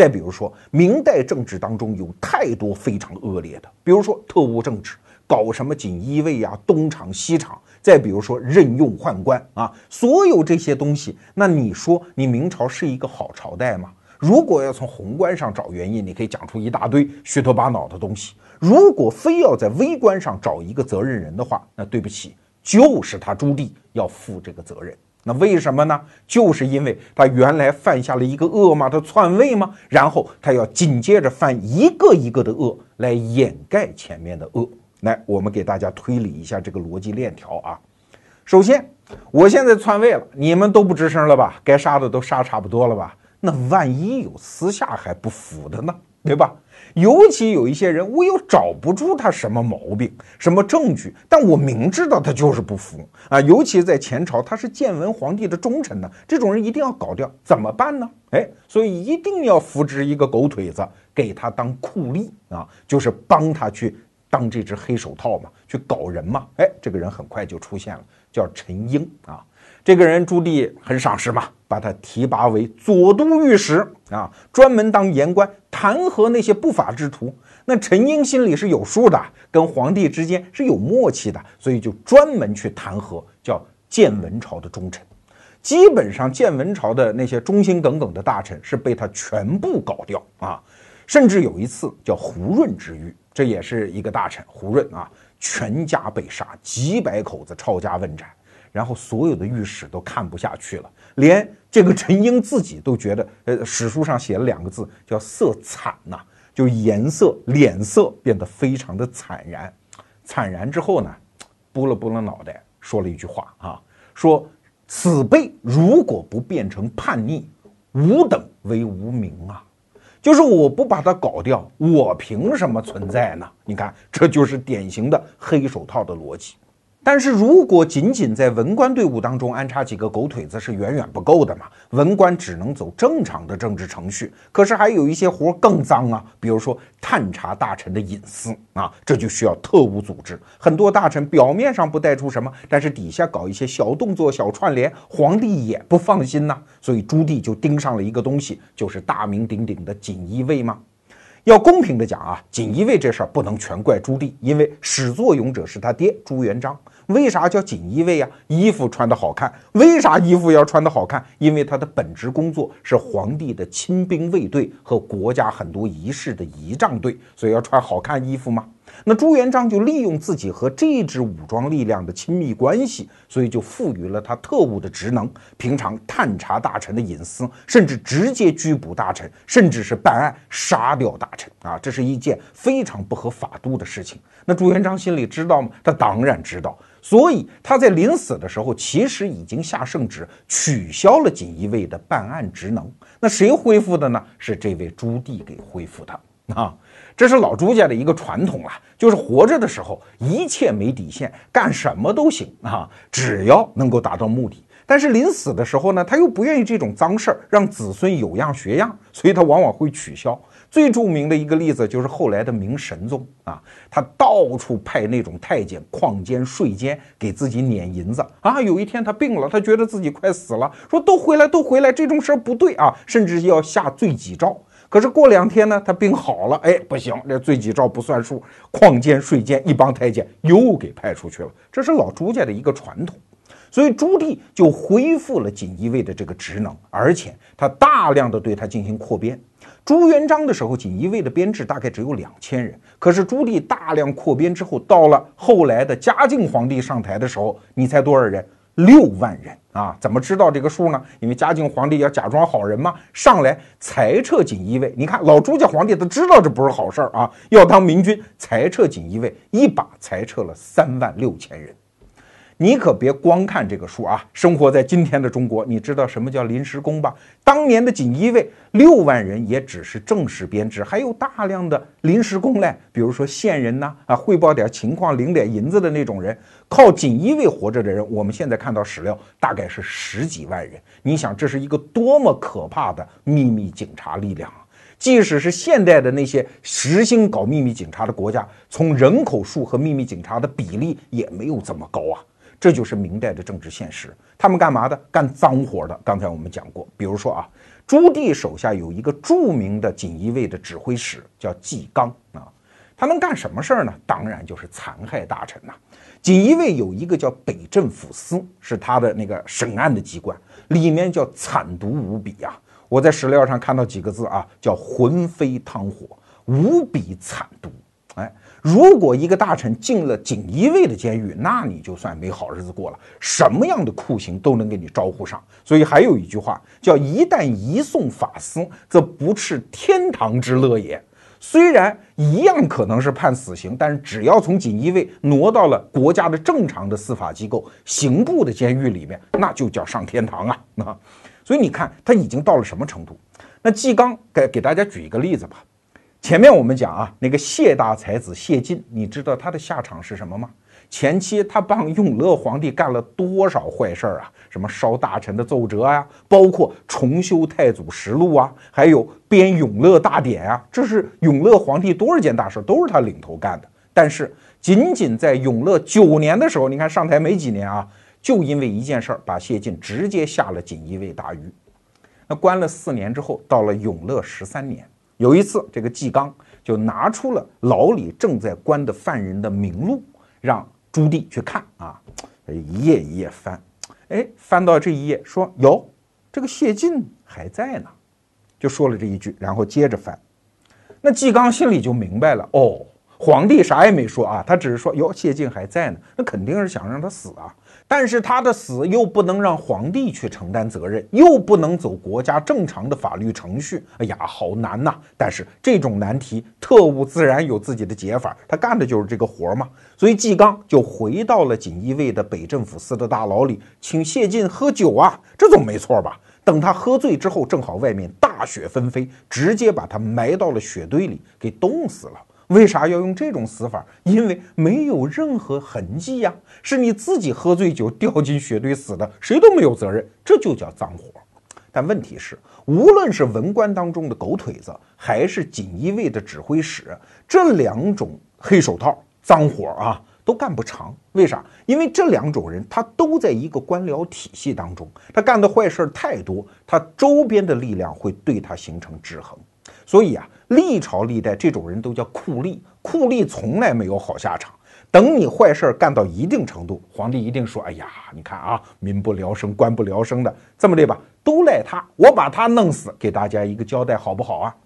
Speaker 1: 再比如说，明代政治当中有太多非常恶劣的，比如说特务政治，搞什么锦衣卫呀、东厂西厂；再比如说任用宦官啊，所有这些东西，那你说你明朝是一个好朝代吗？如果要从宏观上找原因，你可以讲出一大堆虚头巴脑的东西。如果非要在微观上找一个责任人的话，那对不起，就是他朱棣要负这个责任。那为什么呢？就是因为他原来犯下了一个恶嘛，他篡位嘛，然后他要紧接着犯一个一个的恶来掩盖前面的恶。来，我们给大家推理一下这个逻辑链条啊。首先，我现在篡位了，你们都不吱声了吧？该杀的都杀差不多了吧？那万一有私下还不服的呢，对吧？尤其有一些人，我又找不出他什么毛病、什么证据，但我明知道他就是不服啊。尤其在前朝，他是建文皇帝的忠臣呢，这种人一定要搞掉，怎么办呢？哎，所以一定要扶植一个狗腿子给他当酷吏啊，就是帮他去当这只黑手套嘛，去搞人嘛。哎，这个人很快就出现了，叫陈英啊。这个人朱棣很赏识嘛，把他提拔为左都御史啊，专门当言官，弹劾那些不法之徒。那陈英心里是有数的，跟皇帝之间是有默契的，所以就专门去弹劾叫建文朝的忠臣。基本上建文朝的那些忠心耿耿的大臣是被他全部搞掉啊，甚至有一次叫胡润之狱，这也是一个大臣胡润啊，全家被杀，几百口子抄家问斩。然后所有的御史都看不下去了，连这个陈英自己都觉得，呃，史书上写了两个字叫“色惨”呐，就颜色、脸色变得非常的惨然。惨然之后呢，拨了拨了脑袋，说了一句话啊，说此辈如果不变成叛逆，吾等为无名啊，就是我不把他搞掉，我凭什么存在呢？你看，这就是典型的黑手套的逻辑。但是如果仅仅在文官队伍当中安插几个狗腿子是远远不够的嘛？文官只能走正常的政治程序，可是还有一些活更脏啊，比如说探查大臣的隐私啊，这就需要特务组织。很多大臣表面上不带出什么，但是底下搞一些小动作、小串联，皇帝也不放心呐。所以朱棣就盯上了一个东西，就是大名鼎鼎的锦衣卫嘛。要公平的讲啊，锦衣卫这事儿不能全怪朱棣，因为始作俑者是他爹朱元璋。为啥叫锦衣卫啊？衣服穿的好看。为啥衣服要穿的好看？因为他的本职工作是皇帝的亲兵卫队和国家很多仪式的仪仗队，所以要穿好看衣服嘛？那朱元璋就利用自己和这支武装力量的亲密关系，所以就赋予了他特务的职能，平常探查大臣的隐私，甚至直接拘捕大臣，甚至是办案杀掉大臣啊！这是一件非常不合法度的事情。那朱元璋心里知道吗？他当然知道。所以他在临死的时候，其实已经下圣旨取消了锦衣卫的办案职能。那谁恢复的呢？是这位朱棣给恢复的啊！这是老朱家的一个传统啊，就是活着的时候一切没底线，干什么都行啊，只要能够达到目的。但是临死的时候呢，他又不愿意这种脏事儿让子孙有样学样，所以他往往会取消。最著名的一个例子就是后来的明神宗啊，他到处派那种太监矿监税监给自己撵银子啊。有一天他病了，他觉得自己快死了，说都回来都回来，这种事儿不对啊，甚至要下罪己诏。可是过两天呢，他病好了，哎，不行，这罪己诏不算数，矿监税监一帮太监又给派出去了。这是老朱家的一个传统，所以朱棣就恢复了锦衣卫的这个职能，而且他大量的对他进行扩编。朱元璋的时候，锦衣卫的编制大概只有两千人，可是朱棣大量扩编之后，到了后来的嘉靖皇帝上台的时候，你猜多少人？六万人啊！怎么知道这个数呢？因为嘉靖皇帝要假装好人嘛，上来裁撤锦衣卫。你看老朱家皇帝都知道这不是好事儿啊，要当明君，裁撤锦衣卫，一把裁撤了三万六千人。你可别光看这个数啊！生活在今天的中国，你知道什么叫临时工吧？当年的锦衣卫六万人也只是正式编制，还有大量的临时工嘞，比如说线人呐，啊，汇报点情况领点银子的那种人，靠锦衣卫活着的人，我们现在看到史料大概是十几万人。你想，这是一个多么可怕的秘密警察力量啊！即使是现代的那些实行搞秘密警察的国家，从人口数和秘密警察的比例也没有这么高啊。这就是明代的政治现实。他们干嘛的？干脏活的。刚才我们讲过，比如说啊，朱棣手下有一个著名的锦衣卫的指挥使，叫纪纲啊。他能干什么事儿呢？当然就是残害大臣呐。锦衣卫有一个叫北镇抚司，是他的那个审案的机关，里面叫惨毒无比呀。我在史料上看到几个字啊，叫魂飞汤火，无比惨毒。如果一个大臣进了锦衣卫的监狱，那你就算没好日子过了，什么样的酷刑都能给你招呼上。所以还有一句话叫“一旦移送法司，则不啻天堂之乐也”。虽然一样可能是判死刑，但是只要从锦衣卫挪到了国家的正常的司法机构刑部的监狱里面，那就叫上天堂啊！啊，所以你看他已经到了什么程度？那纪纲给给大家举一个例子吧。前面我们讲啊，那个谢大才子谢晋，你知道他的下场是什么吗？前期他帮永乐皇帝干了多少坏事儿啊？什么烧大臣的奏折呀，包括重修太祖实录啊，还有编永乐大典啊，这是永乐皇帝多少件大事都是他领头干的。但是仅仅在永乐九年的时候，你看上台没几年啊，就因为一件事儿，把谢晋直接下了锦衣卫大狱。那关了四年之后，到了永乐十三年。有一次，这个纪纲就拿出了牢里正在关的犯人的名录，让朱棣去看啊，一页一页翻，哎，翻到这一页，说有这个谢晋还在呢，就说了这一句，然后接着翻，那纪纲心里就明白了，哦，皇帝啥也没说啊，他只是说哟，谢晋还在呢，那肯定是想让他死啊。但是他的死又不能让皇帝去承担责任，又不能走国家正常的法律程序，哎呀，好难呐！但是这种难题，特务自然有自己的解法，他干的就是这个活嘛。所以纪纲就回到了锦衣卫的北镇抚司的大牢里，请谢晋喝酒啊，这总没错吧？等他喝醉之后，正好外面大雪纷飞，直接把他埋到了雪堆里，给冻死了。为啥要用这种死法？因为没有任何痕迹呀，是你自己喝醉酒掉进雪堆死的，谁都没有责任，这就叫脏活。但问题是，无论是文官当中的狗腿子，还是锦衣卫的指挥使，这两种黑手套脏活啊，都干不长。为啥？因为这两种人他都在一个官僚体系当中，他干的坏事太多，他周边的力量会对他形成制衡。所以啊，历朝历代这种人都叫酷吏，酷吏从来没有好下场。等你坏事儿干到一定程度，皇帝一定说：“哎呀，你看啊，民不聊生，官不聊生的，这么的吧，都赖他，我把他弄死，给大家一个交代，好不好啊？”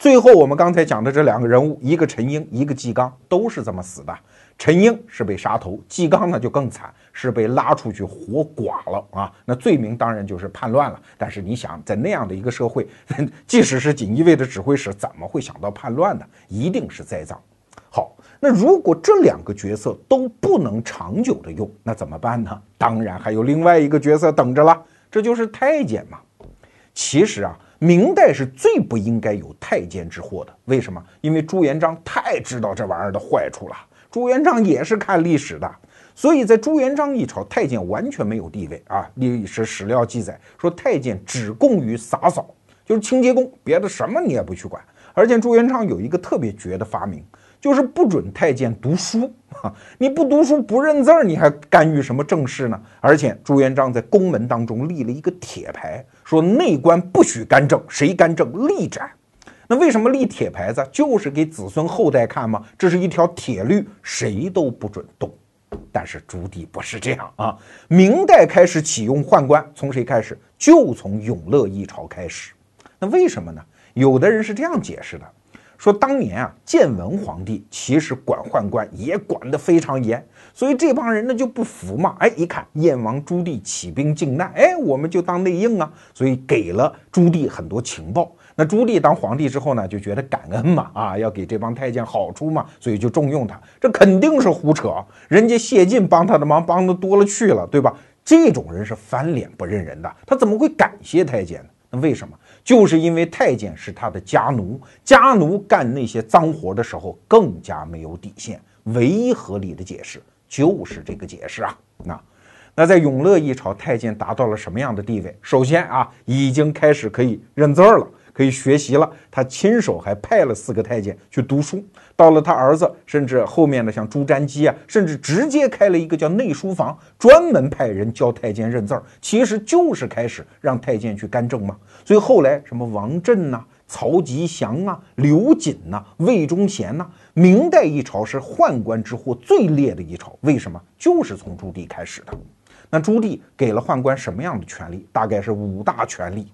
Speaker 1: 最后我们刚才讲的这两个人物，一个陈英，一个纪纲，都是这么死的。陈英是被杀头，纪纲呢就更惨。是被拉出去活剐了啊！那罪名当然就是叛乱了。但是你想，在那样的一个社会，即使是锦衣卫的指挥使，怎么会想到叛乱呢？一定是栽赃。好，那如果这两个角色都不能长久的用，那怎么办呢？当然还有另外一个角色等着了，这就是太监嘛。其实啊，明代是最不应该有太监之祸的。为什么？因为朱元璋太知道这玩意儿的坏处了。朱元璋也是看历史的。所以在朱元璋一朝，太监完全没有地位啊！历史史料记载说，太监只供于洒扫，就是清洁工，别的什么你也不去管。而且朱元璋有一个特别绝的发明，就是不准太监读书啊！你不读书不认字儿，你还干预什么政事呢？而且朱元璋在宫门当中立了一个铁牌，说内官不许干政，谁干政立斩。那为什么立铁牌子？就是给子孙后代看吗？这是一条铁律，谁都不准动。但是朱棣不是这样啊！明代开始启用宦官，从谁开始？就从永乐一朝开始。那为什么呢？有的人是这样解释的：说当年啊，建文皇帝其实管宦官也管得非常严，所以这帮人呢就不服嘛。哎，一看燕王朱棣起兵靖难，哎，我们就当内应啊，所以给了朱棣很多情报。那朱棣当皇帝之后呢，就觉得感恩嘛，啊，要给这帮太监好处嘛，所以就重用他。这肯定是胡扯，人家谢晋帮他的忙帮的多了去了，对吧？这种人是翻脸不认人的，他怎么会感谢太监呢？那为什么？就是因为太监是他的家奴，家奴干那些脏活的时候更加没有底线。唯一合理的解释就是这个解释啊，那。那在永乐一朝，太监达到了什么样的地位？首先啊，已经开始可以认字儿了，可以学习了。他亲手还派了四个太监去读书。到了他儿子，甚至后面的像朱瞻基啊，甚至直接开了一个叫内书房，专门派人教太监认字儿，其实就是开始让太监去干政嘛。所以后来什么王振呐、曹吉祥啊、刘瑾呐、魏忠贤呐，明代一朝是宦官之祸最烈的一朝。为什么？就是从朱棣开始的。那朱棣给了宦官什么样的权利？大概是五大权利：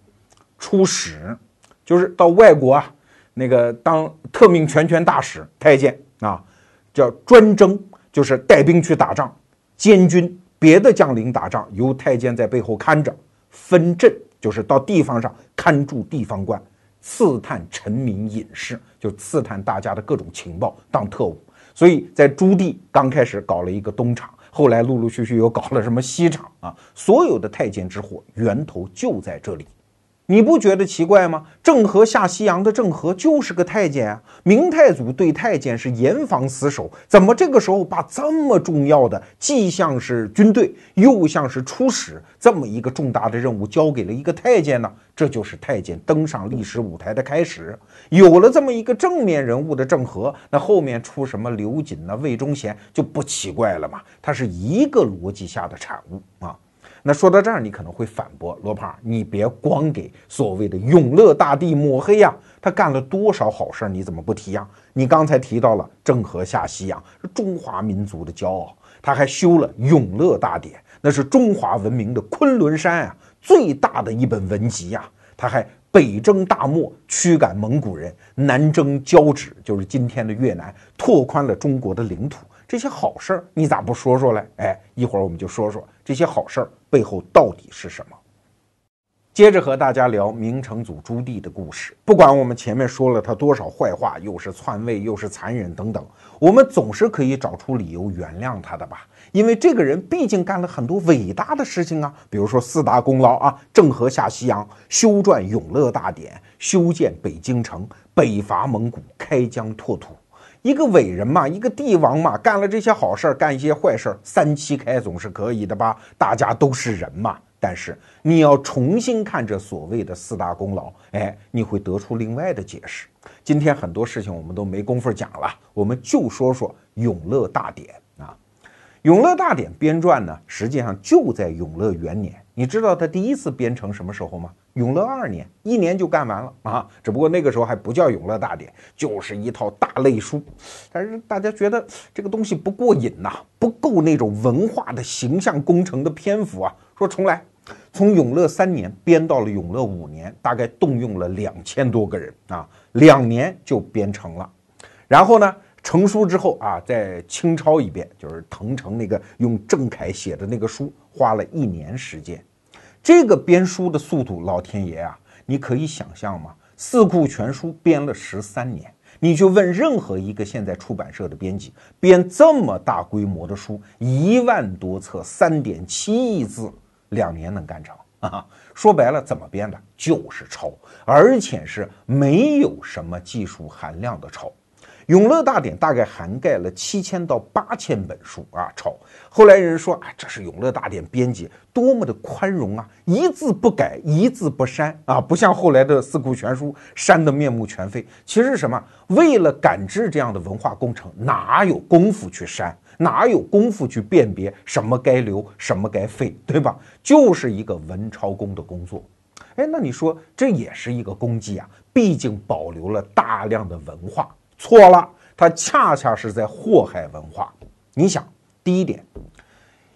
Speaker 1: 出使，就是到外国啊，那个当特命全权大使；太监啊，叫专征，就是带兵去打仗；监军，别的将领打仗由太监在背后看着；分镇，就是到地方上看住地方官；刺探臣民隐士，就刺探大家的各种情报，当特务。所以在朱棣刚开始搞了一个东厂。后来陆陆续续又搞了什么西厂啊？所有的太监之祸源头就在这里。你不觉得奇怪吗？郑和下西洋的郑和就是个太监啊！明太祖对太监是严防死守，怎么这个时候把这么重要的，既像是军队，又像是出使这么一个重大的任务交给了一个太监呢？这就是太监登上历史舞台的开始。有了这么一个正面人物的郑和，那后面出什么刘瑾呢、魏忠贤就不奇怪了嘛？它是一个逻辑下的产物啊。那说到这儿，你可能会反驳罗胖，你别光给所谓的永乐大帝抹黑呀，他干了多少好事儿，你怎么不提呀？你刚才提到了郑和下西洋是中华民族的骄傲，他还修了《永乐大典》，那是中华文明的昆仑山啊，最大的一本文集呀。他还北征大漠，驱赶蒙古人，南征交趾，就是今天的越南，拓宽了中国的领土。这些好事儿，你咋不说说嘞？哎，一会儿我们就说说这些好事儿背后到底是什么。接着和大家聊明成祖朱棣的故事。不管我们前面说了他多少坏话，又是篡位，又是残忍等等，我们总是可以找出理由原谅他的吧？因为这个人毕竟干了很多伟大的事情啊，比如说四大功劳啊：郑和下西洋、修撰《永乐大典》、修建北京城、北伐蒙古、开疆拓土。一个伟人嘛，一个帝王嘛，干了这些好事儿，干一些坏事儿，三七开总是可以的吧？大家都是人嘛。但是你要重新看这所谓的四大功劳，哎，你会得出另外的解释。今天很多事情我们都没工夫讲了，我们就说说《永乐大典》啊。《永乐大典》编撰呢，实际上就在永乐元年。你知道他第一次编成什么时候吗？永乐二年，一年就干完了啊！只不过那个时候还不叫《永乐大典》，就是一套大类书。但是大家觉得这个东西不过瘾呐，不够那种文化的形象工程的篇幅啊。说重来，从永乐三年编到了永乐五年，大概动用了两千多个人啊，两年就编成了。然后呢，成书之后啊，再清抄一遍，就是誊成那个用郑恺写的那个书。花了一年时间，这个编书的速度，老天爷啊，你可以想象吗？《四库全书》编了十三年，你去问任何一个现在出版社的编辑，编这么大规模的书，一万多册，三点七亿字，两年能干成啊？说白了，怎么编的？就是抄，而且是没有什么技术含量的抄。永乐大典大概涵盖了七千到八千本书啊，抄。后来人说，啊，这是永乐大典编辑多么的宽容啊，一字不改，一字不删啊，不像后来的四库全书删得面目全非。其实什么？为了赶制这样的文化工程，哪有功夫去删？哪有功夫去辨别什么该留，什么该废，对吧？就是一个文抄工的工作。哎，那你说这也是一个功绩啊？毕竟保留了大量的文化。错了，它恰恰是在祸害文化。你想，第一点，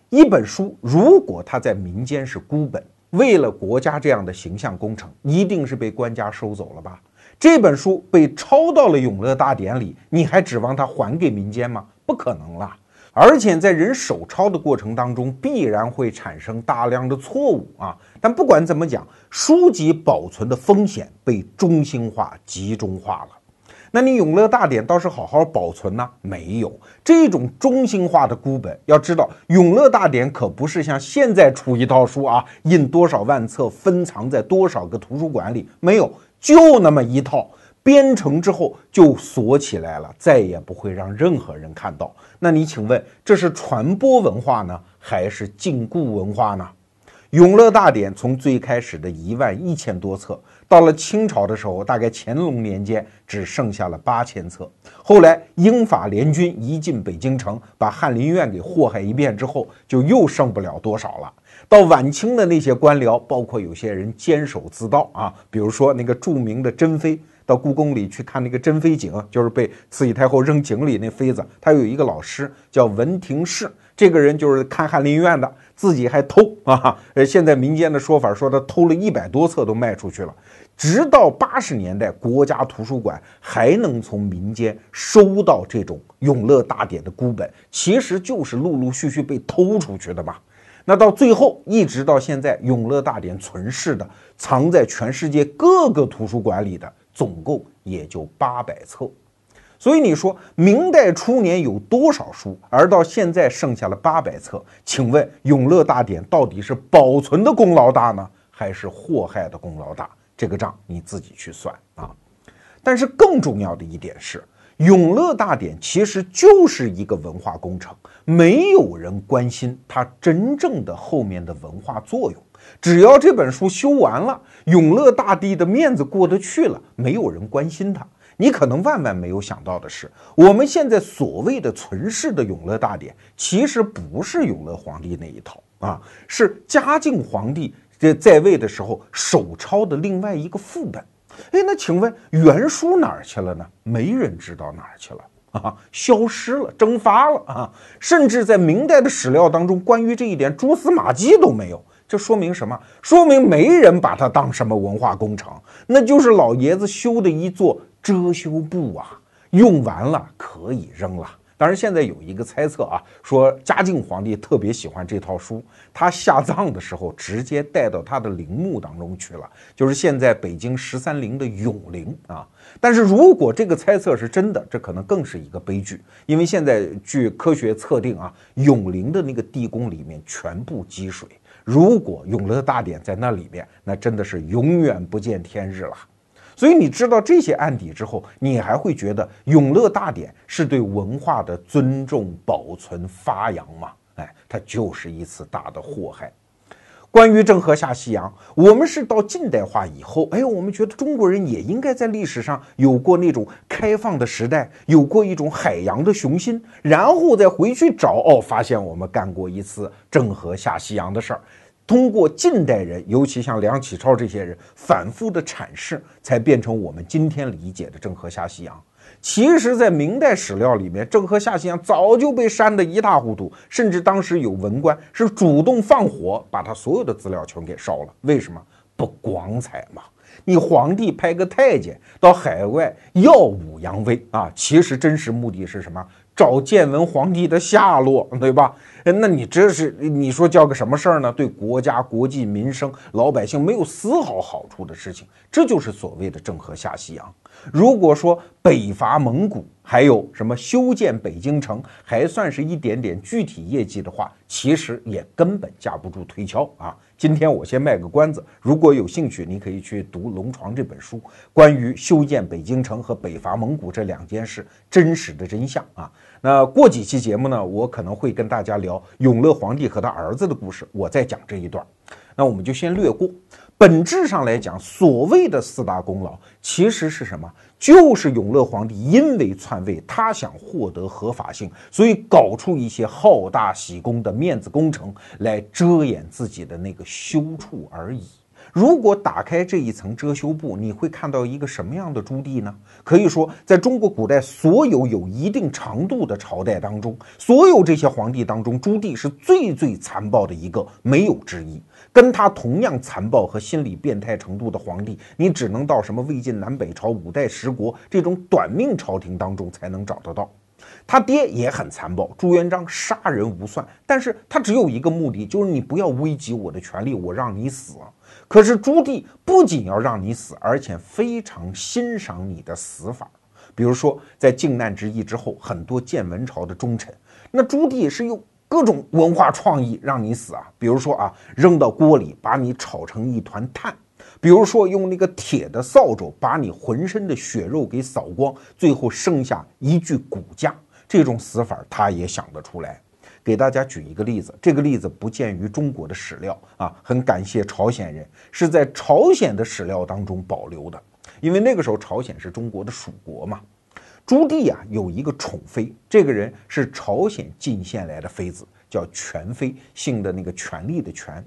Speaker 1: 一本书如果它在民间是孤本，为了国家这样的形象工程，一定是被官家收走了吧？这本书被抄到了永乐大典里，你还指望它还给民间吗？不可能了。而且在人手抄的过程当中，必然会产生大量的错误啊。但不管怎么讲，书籍保存的风险被中心化、集中化了。那你永乐大典倒是好好保存呢？没有这种中心化的孤本。要知道，永乐大典可不是像现在出一套书啊，印多少万册，分藏在多少个图书馆里，没有，就那么一套，编成之后就锁起来了，再也不会让任何人看到。那你请问，这是传播文化呢，还是禁锢文化呢？永乐大典从最开始的一万一千多册，到了清朝的时候，大概乾隆年间只剩下了八千册。后来英法联军一进北京城，把翰林院给祸害一遍之后，就又剩不了多少了。到晚清的那些官僚，包括有些人坚守自盗啊，比如说那个著名的珍妃，到故宫里去看那个珍妃井，就是被慈禧太后扔井里那妃子，她有一个老师叫文廷式，这个人就是看翰林院的。自己还偷啊！呃，现在民间的说法说他偷了一百多册都卖出去了。直到八十年代，国家图书馆还能从民间收到这种永乐大典的孤本，其实就是陆陆续续被偷出去的嘛。那到最后，一直到现在，永乐大典存世的、藏在全世界各个图书馆里的，总共也就八百册。所以你说明代初年有多少书，而到现在剩下了八百册？请问永乐大典到底是保存的功劳大呢，还是祸害的功劳大？这个账你自己去算啊！但是更重要的一点是，永乐大典其实就是一个文化工程，没有人关心它真正的后面的文化作用。只要这本书修完了，永乐大帝的面子过得去了，没有人关心他。你可能万万没有想到的是，我们现在所谓的存世的永乐大典，其实不是永乐皇帝那一套啊，是嘉靖皇帝这在位的时候手抄的另外一个副本。哎，那请问原书哪儿去了呢？没人知道哪儿去了啊，消失了，蒸发了啊，甚至在明代的史料当中，关于这一点蛛丝马迹都没有。这说明什么？说明没人把它当什么文化工程，那就是老爷子修的一座遮羞布啊，用完了可以扔了。当然，现在有一个猜测啊，说嘉靖皇帝特别喜欢这套书，他下葬的时候直接带到他的陵墓当中去了，就是现在北京十三陵的永陵啊。但是如果这个猜测是真的，这可能更是一个悲剧，因为现在据科学测定啊，永陵的那个地宫里面全部积水。如果永乐大典在那里面，那真的是永远不见天日了。所以你知道这些案底之后，你还会觉得永乐大典是对文化的尊重、保存、发扬吗？哎，它就是一次大的祸害。关于郑和下西洋，我们是到近代化以后，哎，我们觉得中国人也应该在历史上有过那种开放的时代，有过一种海洋的雄心，然后再回去找，哦，发现我们干过一次郑和下西洋的事儿。通过近代人，尤其像梁启超这些人反复的阐释，才变成我们今天理解的郑和下西洋。其实，在明代史料里面，郑和下西洋早就被删得一塌糊涂，甚至当时有文官是主动放火，把他所有的资料全给烧了。为什么？不光彩嘛！你皇帝派个太监到海外耀武扬威啊，其实真实目的是什么？找建文皇帝的下落，对吧？那你这是你说叫个什么事儿呢？对国家、国计、民生、老百姓没有丝毫好处的事情，这就是所谓的郑和下西洋。如果说北伐蒙古，还有什么修建北京城，还算是一点点具体业绩的话，其实也根本架不住推敲啊。今天我先卖个关子，如果有兴趣，你可以去读《龙床》这本书，关于修建北京城和北伐蒙古这两件事真实的真相啊。那过几期节目呢，我可能会跟大家聊永乐皇帝和他儿子的故事，我再讲这一段。那我们就先略过。本质上来讲，所谓的四大功劳，其实是什么？就是永乐皇帝因为篡位，他想获得合法性，所以搞出一些好大喜功的面子工程来遮掩自己的那个羞处而已。如果打开这一层遮羞布，你会看到一个什么样的朱棣呢？可以说，在中国古代所有有一定长度的朝代当中，所有这些皇帝当中，朱棣是最最残暴的一个，没有之一。跟他同样残暴和心理变态程度的皇帝，你只能到什么魏晋南北朝、五代十国这种短命朝廷当中才能找得到。他爹也很残暴，朱元璋杀人无算，但是他只有一个目的，就是你不要危及我的权利，我让你死。可是朱棣不仅要让你死，而且非常欣赏你的死法。比如说，在靖难之役之后，很多建文朝的忠臣，那朱棣是用各种文化创意让你死啊。比如说啊，扔到锅里把你炒成一团炭；比如说用那个铁的扫帚把你浑身的血肉给扫光，最后剩下一具骨架。这种死法他也想得出来。给大家举一个例子，这个例子不见于中国的史料啊，很感谢朝鲜人是在朝鲜的史料当中保留的，因为那个时候朝鲜是中国的属国嘛。朱棣啊有一个宠妃，这个人是朝鲜进献来的妃子，叫权妃，姓的那个权力的权，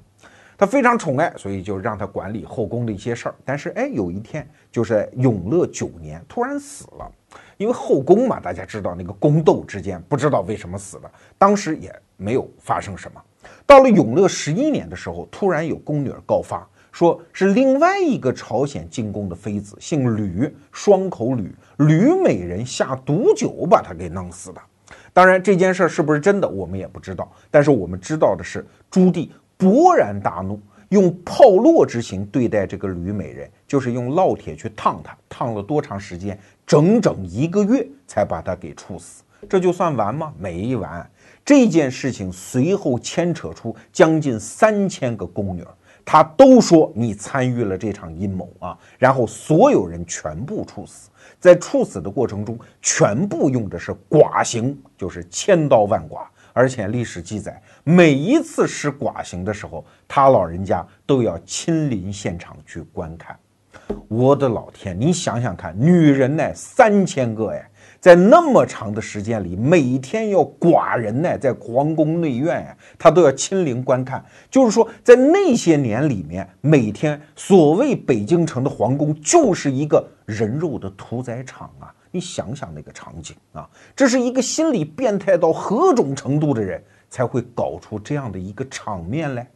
Speaker 1: 他非常宠爱，所以就让他管理后宫的一些事儿。但是哎，有一天就是永乐九年突然死了。因为后宫嘛，大家知道那个宫斗之间不知道为什么死的，当时也没有发生什么。到了永乐十一年的时候，突然有宫女儿告发，说是另外一个朝鲜进宫的妃子，姓吕，双口吕，吕美人下毒酒把她给弄死的。当然这件事是不是真的，我们也不知道。但是我们知道的是，朱棣勃然大怒。用炮烙之刑对待这个吕美人，就是用烙铁去烫她，烫了多长时间？整整一个月才把她给处死。这就算完吗？没完。这件事情随后牵扯出将近三千个宫女，她都说你参与了这场阴谋啊。然后所有人全部处死，在处死的过程中，全部用的是剐刑，就是千刀万剐。而且历史记载，每一次施剐刑的时候，他老人家都要亲临现场去观看。我的老天，你想想看，女人呢三千个哎，在那么长的时间里，每天要寡人呢，在皇宫内院哎，他都要亲临观看。就是说，在那些年里面，每天所谓北京城的皇宫就是一个人肉的屠宰场啊。你想想那个场景啊，这是一个心理变态到何种程度的人才会搞出这样的一个场面来？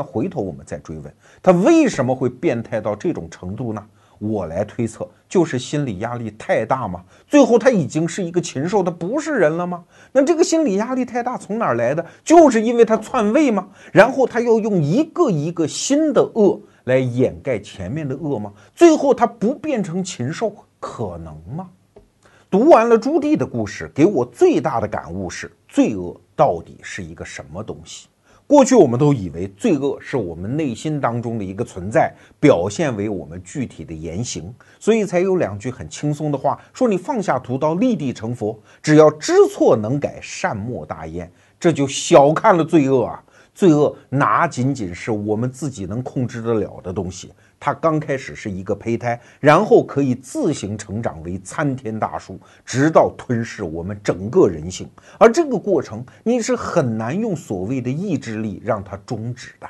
Speaker 1: 那回头我们再追问，他为什么会变态到这种程度呢？我来推测，就是心理压力太大嘛。最后他已经是一个禽兽，他不是人了吗？那这个心理压力太大从哪儿来的？就是因为他篡位吗？然后他要用一个一个新的恶来掩盖前面的恶吗？最后他不变成禽兽，可能吗？读完了朱棣的故事，给我最大的感悟是：罪恶到底是一个什么东西？过去我们都以为罪恶是我们内心当中的一个存在，表现为我们具体的言行，所以才有两句很轻松的话，说你放下屠刀，立地成佛，只要知错能改，善莫大焉。这就小看了罪恶啊！罪恶哪仅仅是我们自己能控制得了的东西？它刚开始是一个胚胎，然后可以自行成长为参天大树，直到吞噬我们整个人性。而这个过程，你是很难用所谓的意志力让它终止的。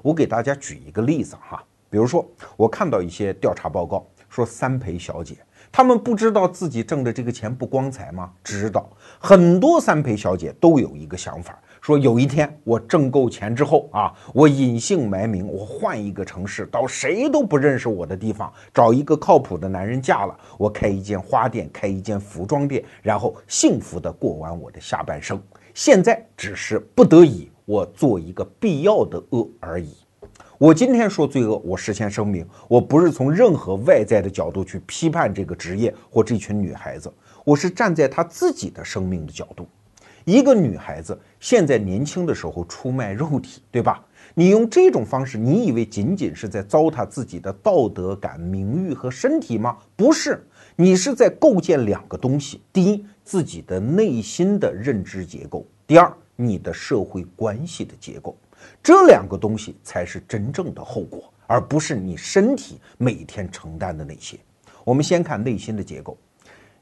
Speaker 1: 我给大家举一个例子哈，比如说，我看到一些调查报告说，三陪小姐，她们不知道自己挣的这个钱不光彩吗？知道，很多三陪小姐都有一个想法。说有一天我挣够钱之后啊，我隐姓埋名，我换一个城市，到谁都不认识我的地方，找一个靠谱的男人嫁了，我开一间花店，开一间服装店，然后幸福的过完我的下半生。现在只是不得已，我做一个必要的恶而已。我今天说罪恶，我事先声明，我不是从任何外在的角度去批判这个职业或这群女孩子，我是站在她自己的生命的角度。一个女孩子现在年轻的时候出卖肉体，对吧？你用这种方式，你以为仅仅是在糟蹋自己的道德感、名誉和身体吗？不是，你是在构建两个东西：第一，自己的内心的认知结构；第二，你的社会关系的结构。这两个东西才是真正的后果，而不是你身体每天承担的那些。我们先看内心的结构。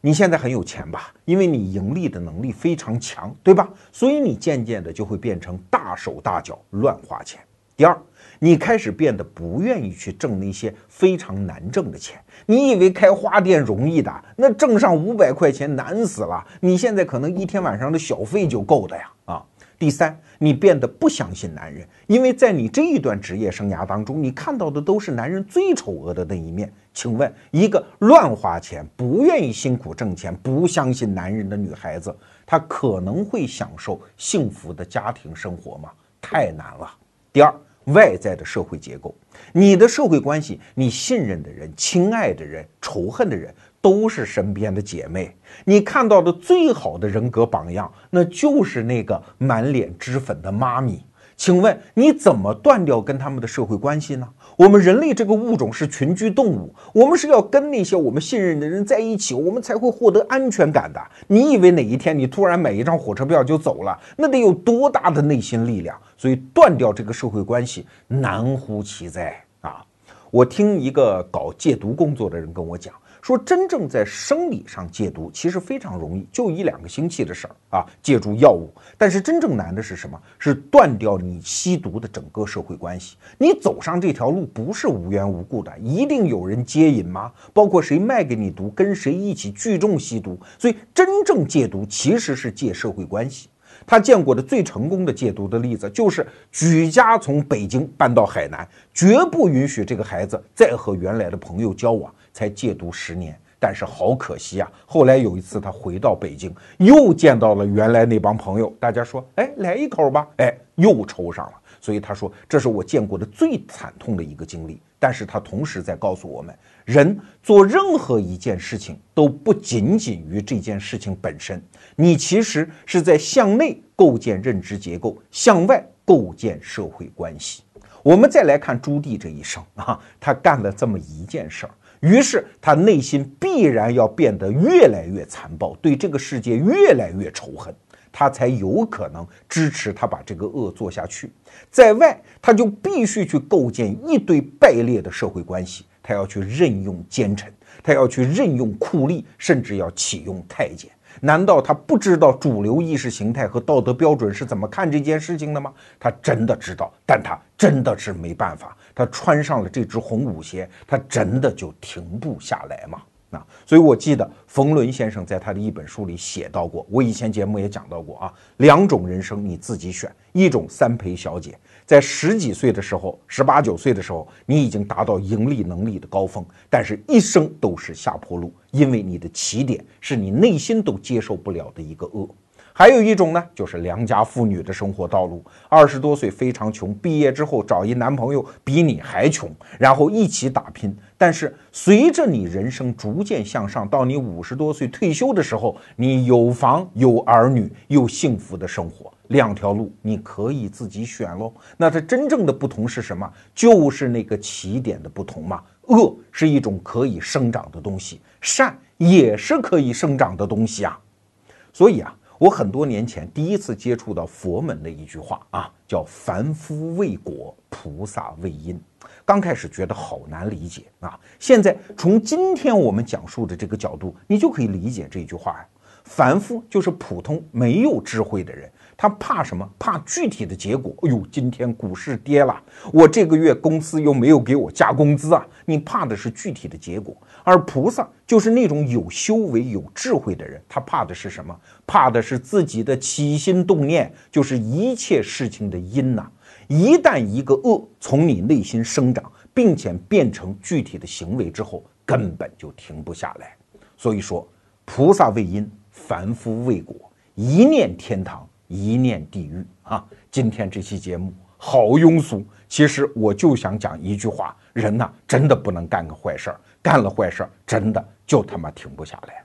Speaker 1: 你现在很有钱吧？因为你盈利的能力非常强，对吧？所以你渐渐的就会变成大手大脚乱花钱。第二，你开始变得不愿意去挣那些非常难挣的钱。你以为开花店容易的？那挣上五百块钱难死了。你现在可能一天晚上的小费就够的呀！啊。第三，你变得不相信男人，因为在你这一段职业生涯当中，你看到的都是男人最丑恶的那一面。请问，一个乱花钱、不愿意辛苦挣钱、不相信男人的女孩子，她可能会享受幸福的家庭生活吗？太难了。第二，外在的社会结构，你的社会关系，你信任的人、亲爱的人、仇恨的人。都是身边的姐妹，你看到的最好的人格榜样，那就是那个满脸脂粉的妈咪。请问你怎么断掉跟他们的社会关系呢？我们人类这个物种是群居动物，我们是要跟那些我们信任的人在一起，我们才会获得安全感的。你以为哪一天你突然买一张火车票就走了，那得有多大的内心力量？所以断掉这个社会关系难乎其哉啊！我听一个搞戒毒工作的人跟我讲。说真正在生理上戒毒其实非常容易，就一两个星期的事儿啊，借助药物。但是真正难的是什么？是断掉你吸毒的整个社会关系。你走上这条路不是无缘无故的，一定有人接引吗？包括谁卖给你毒，跟谁一起聚众吸毒。所以真正戒毒其实是戒社会关系。他见过的最成功的戒毒的例子，就是举家从北京搬到海南，绝不允许这个孩子再和原来的朋友交往。才戒毒十年，但是好可惜啊！后来有一次他回到北京，又见到了原来那帮朋友，大家说：“哎，来一口吧！”哎，又抽上了。所以他说：“这是我见过的最惨痛的一个经历。”但是他同时在告诉我们，人做任何一件事情都不仅仅于这件事情本身，你其实是在向内构建认知结构，向外构建社会关系。我们再来看朱棣这一生啊，他干了这么一件事儿。于是他内心必然要变得越来越残暴，对这个世界越来越仇恨，他才有可能支持他把这个恶做下去。在外，他就必须去构建一堆败劣的社会关系，他要去任用奸臣，他要去任用酷吏，甚至要启用太监。难道他不知道主流意识形态和道德标准是怎么看这件事情的吗？他真的知道，但他真的是没办法。他穿上了这只红舞鞋，他真的就停不下来吗？啊，所以我记得冯仑先生在他的一本书里写到过，我以前节目也讲到过啊，两种人生你自己选，一种三陪小姐，在十几岁的时候，十八九岁的时候，你已经达到盈利能力的高峰，但是一生都是下坡路，因为你的起点是你内心都接受不了的一个恶。还有一种呢，就是良家妇女的生活道路。二十多岁非常穷，毕业之后找一男朋友比你还穷，然后一起打拼。但是随着你人生逐渐向上，到你五十多岁退休的时候，你有房有儿女，又幸福的生活。两条路你可以自己选喽。那它真正的不同是什么？就是那个起点的不同嘛。恶是一种可以生长的东西，善也是可以生长的东西啊。所以啊。我很多年前第一次接触到佛门的一句话啊，叫“凡夫为果，菩萨为因”。刚开始觉得好难理解啊，现在从今天我们讲述的这个角度，你就可以理解这句话呀。凡夫就是普通没有智慧的人，他怕什么？怕具体的结果。哎呦，今天股市跌了，我这个月公司又没有给我加工资啊！你怕的是具体的结果。而菩萨就是那种有修为、有智慧的人，他怕的是什么？怕的是自己的起心动念，就是一切事情的因呐。一旦一个恶从你内心生长，并且变成具体的行为之后，根本就停不下来。所以说，菩萨为因，凡夫为果，一念天堂，一念地狱啊！今天这期节目好庸俗，其实我就想讲一句话：人呐，真的不能干个坏事儿。干了坏事儿，真的就他妈停不下来。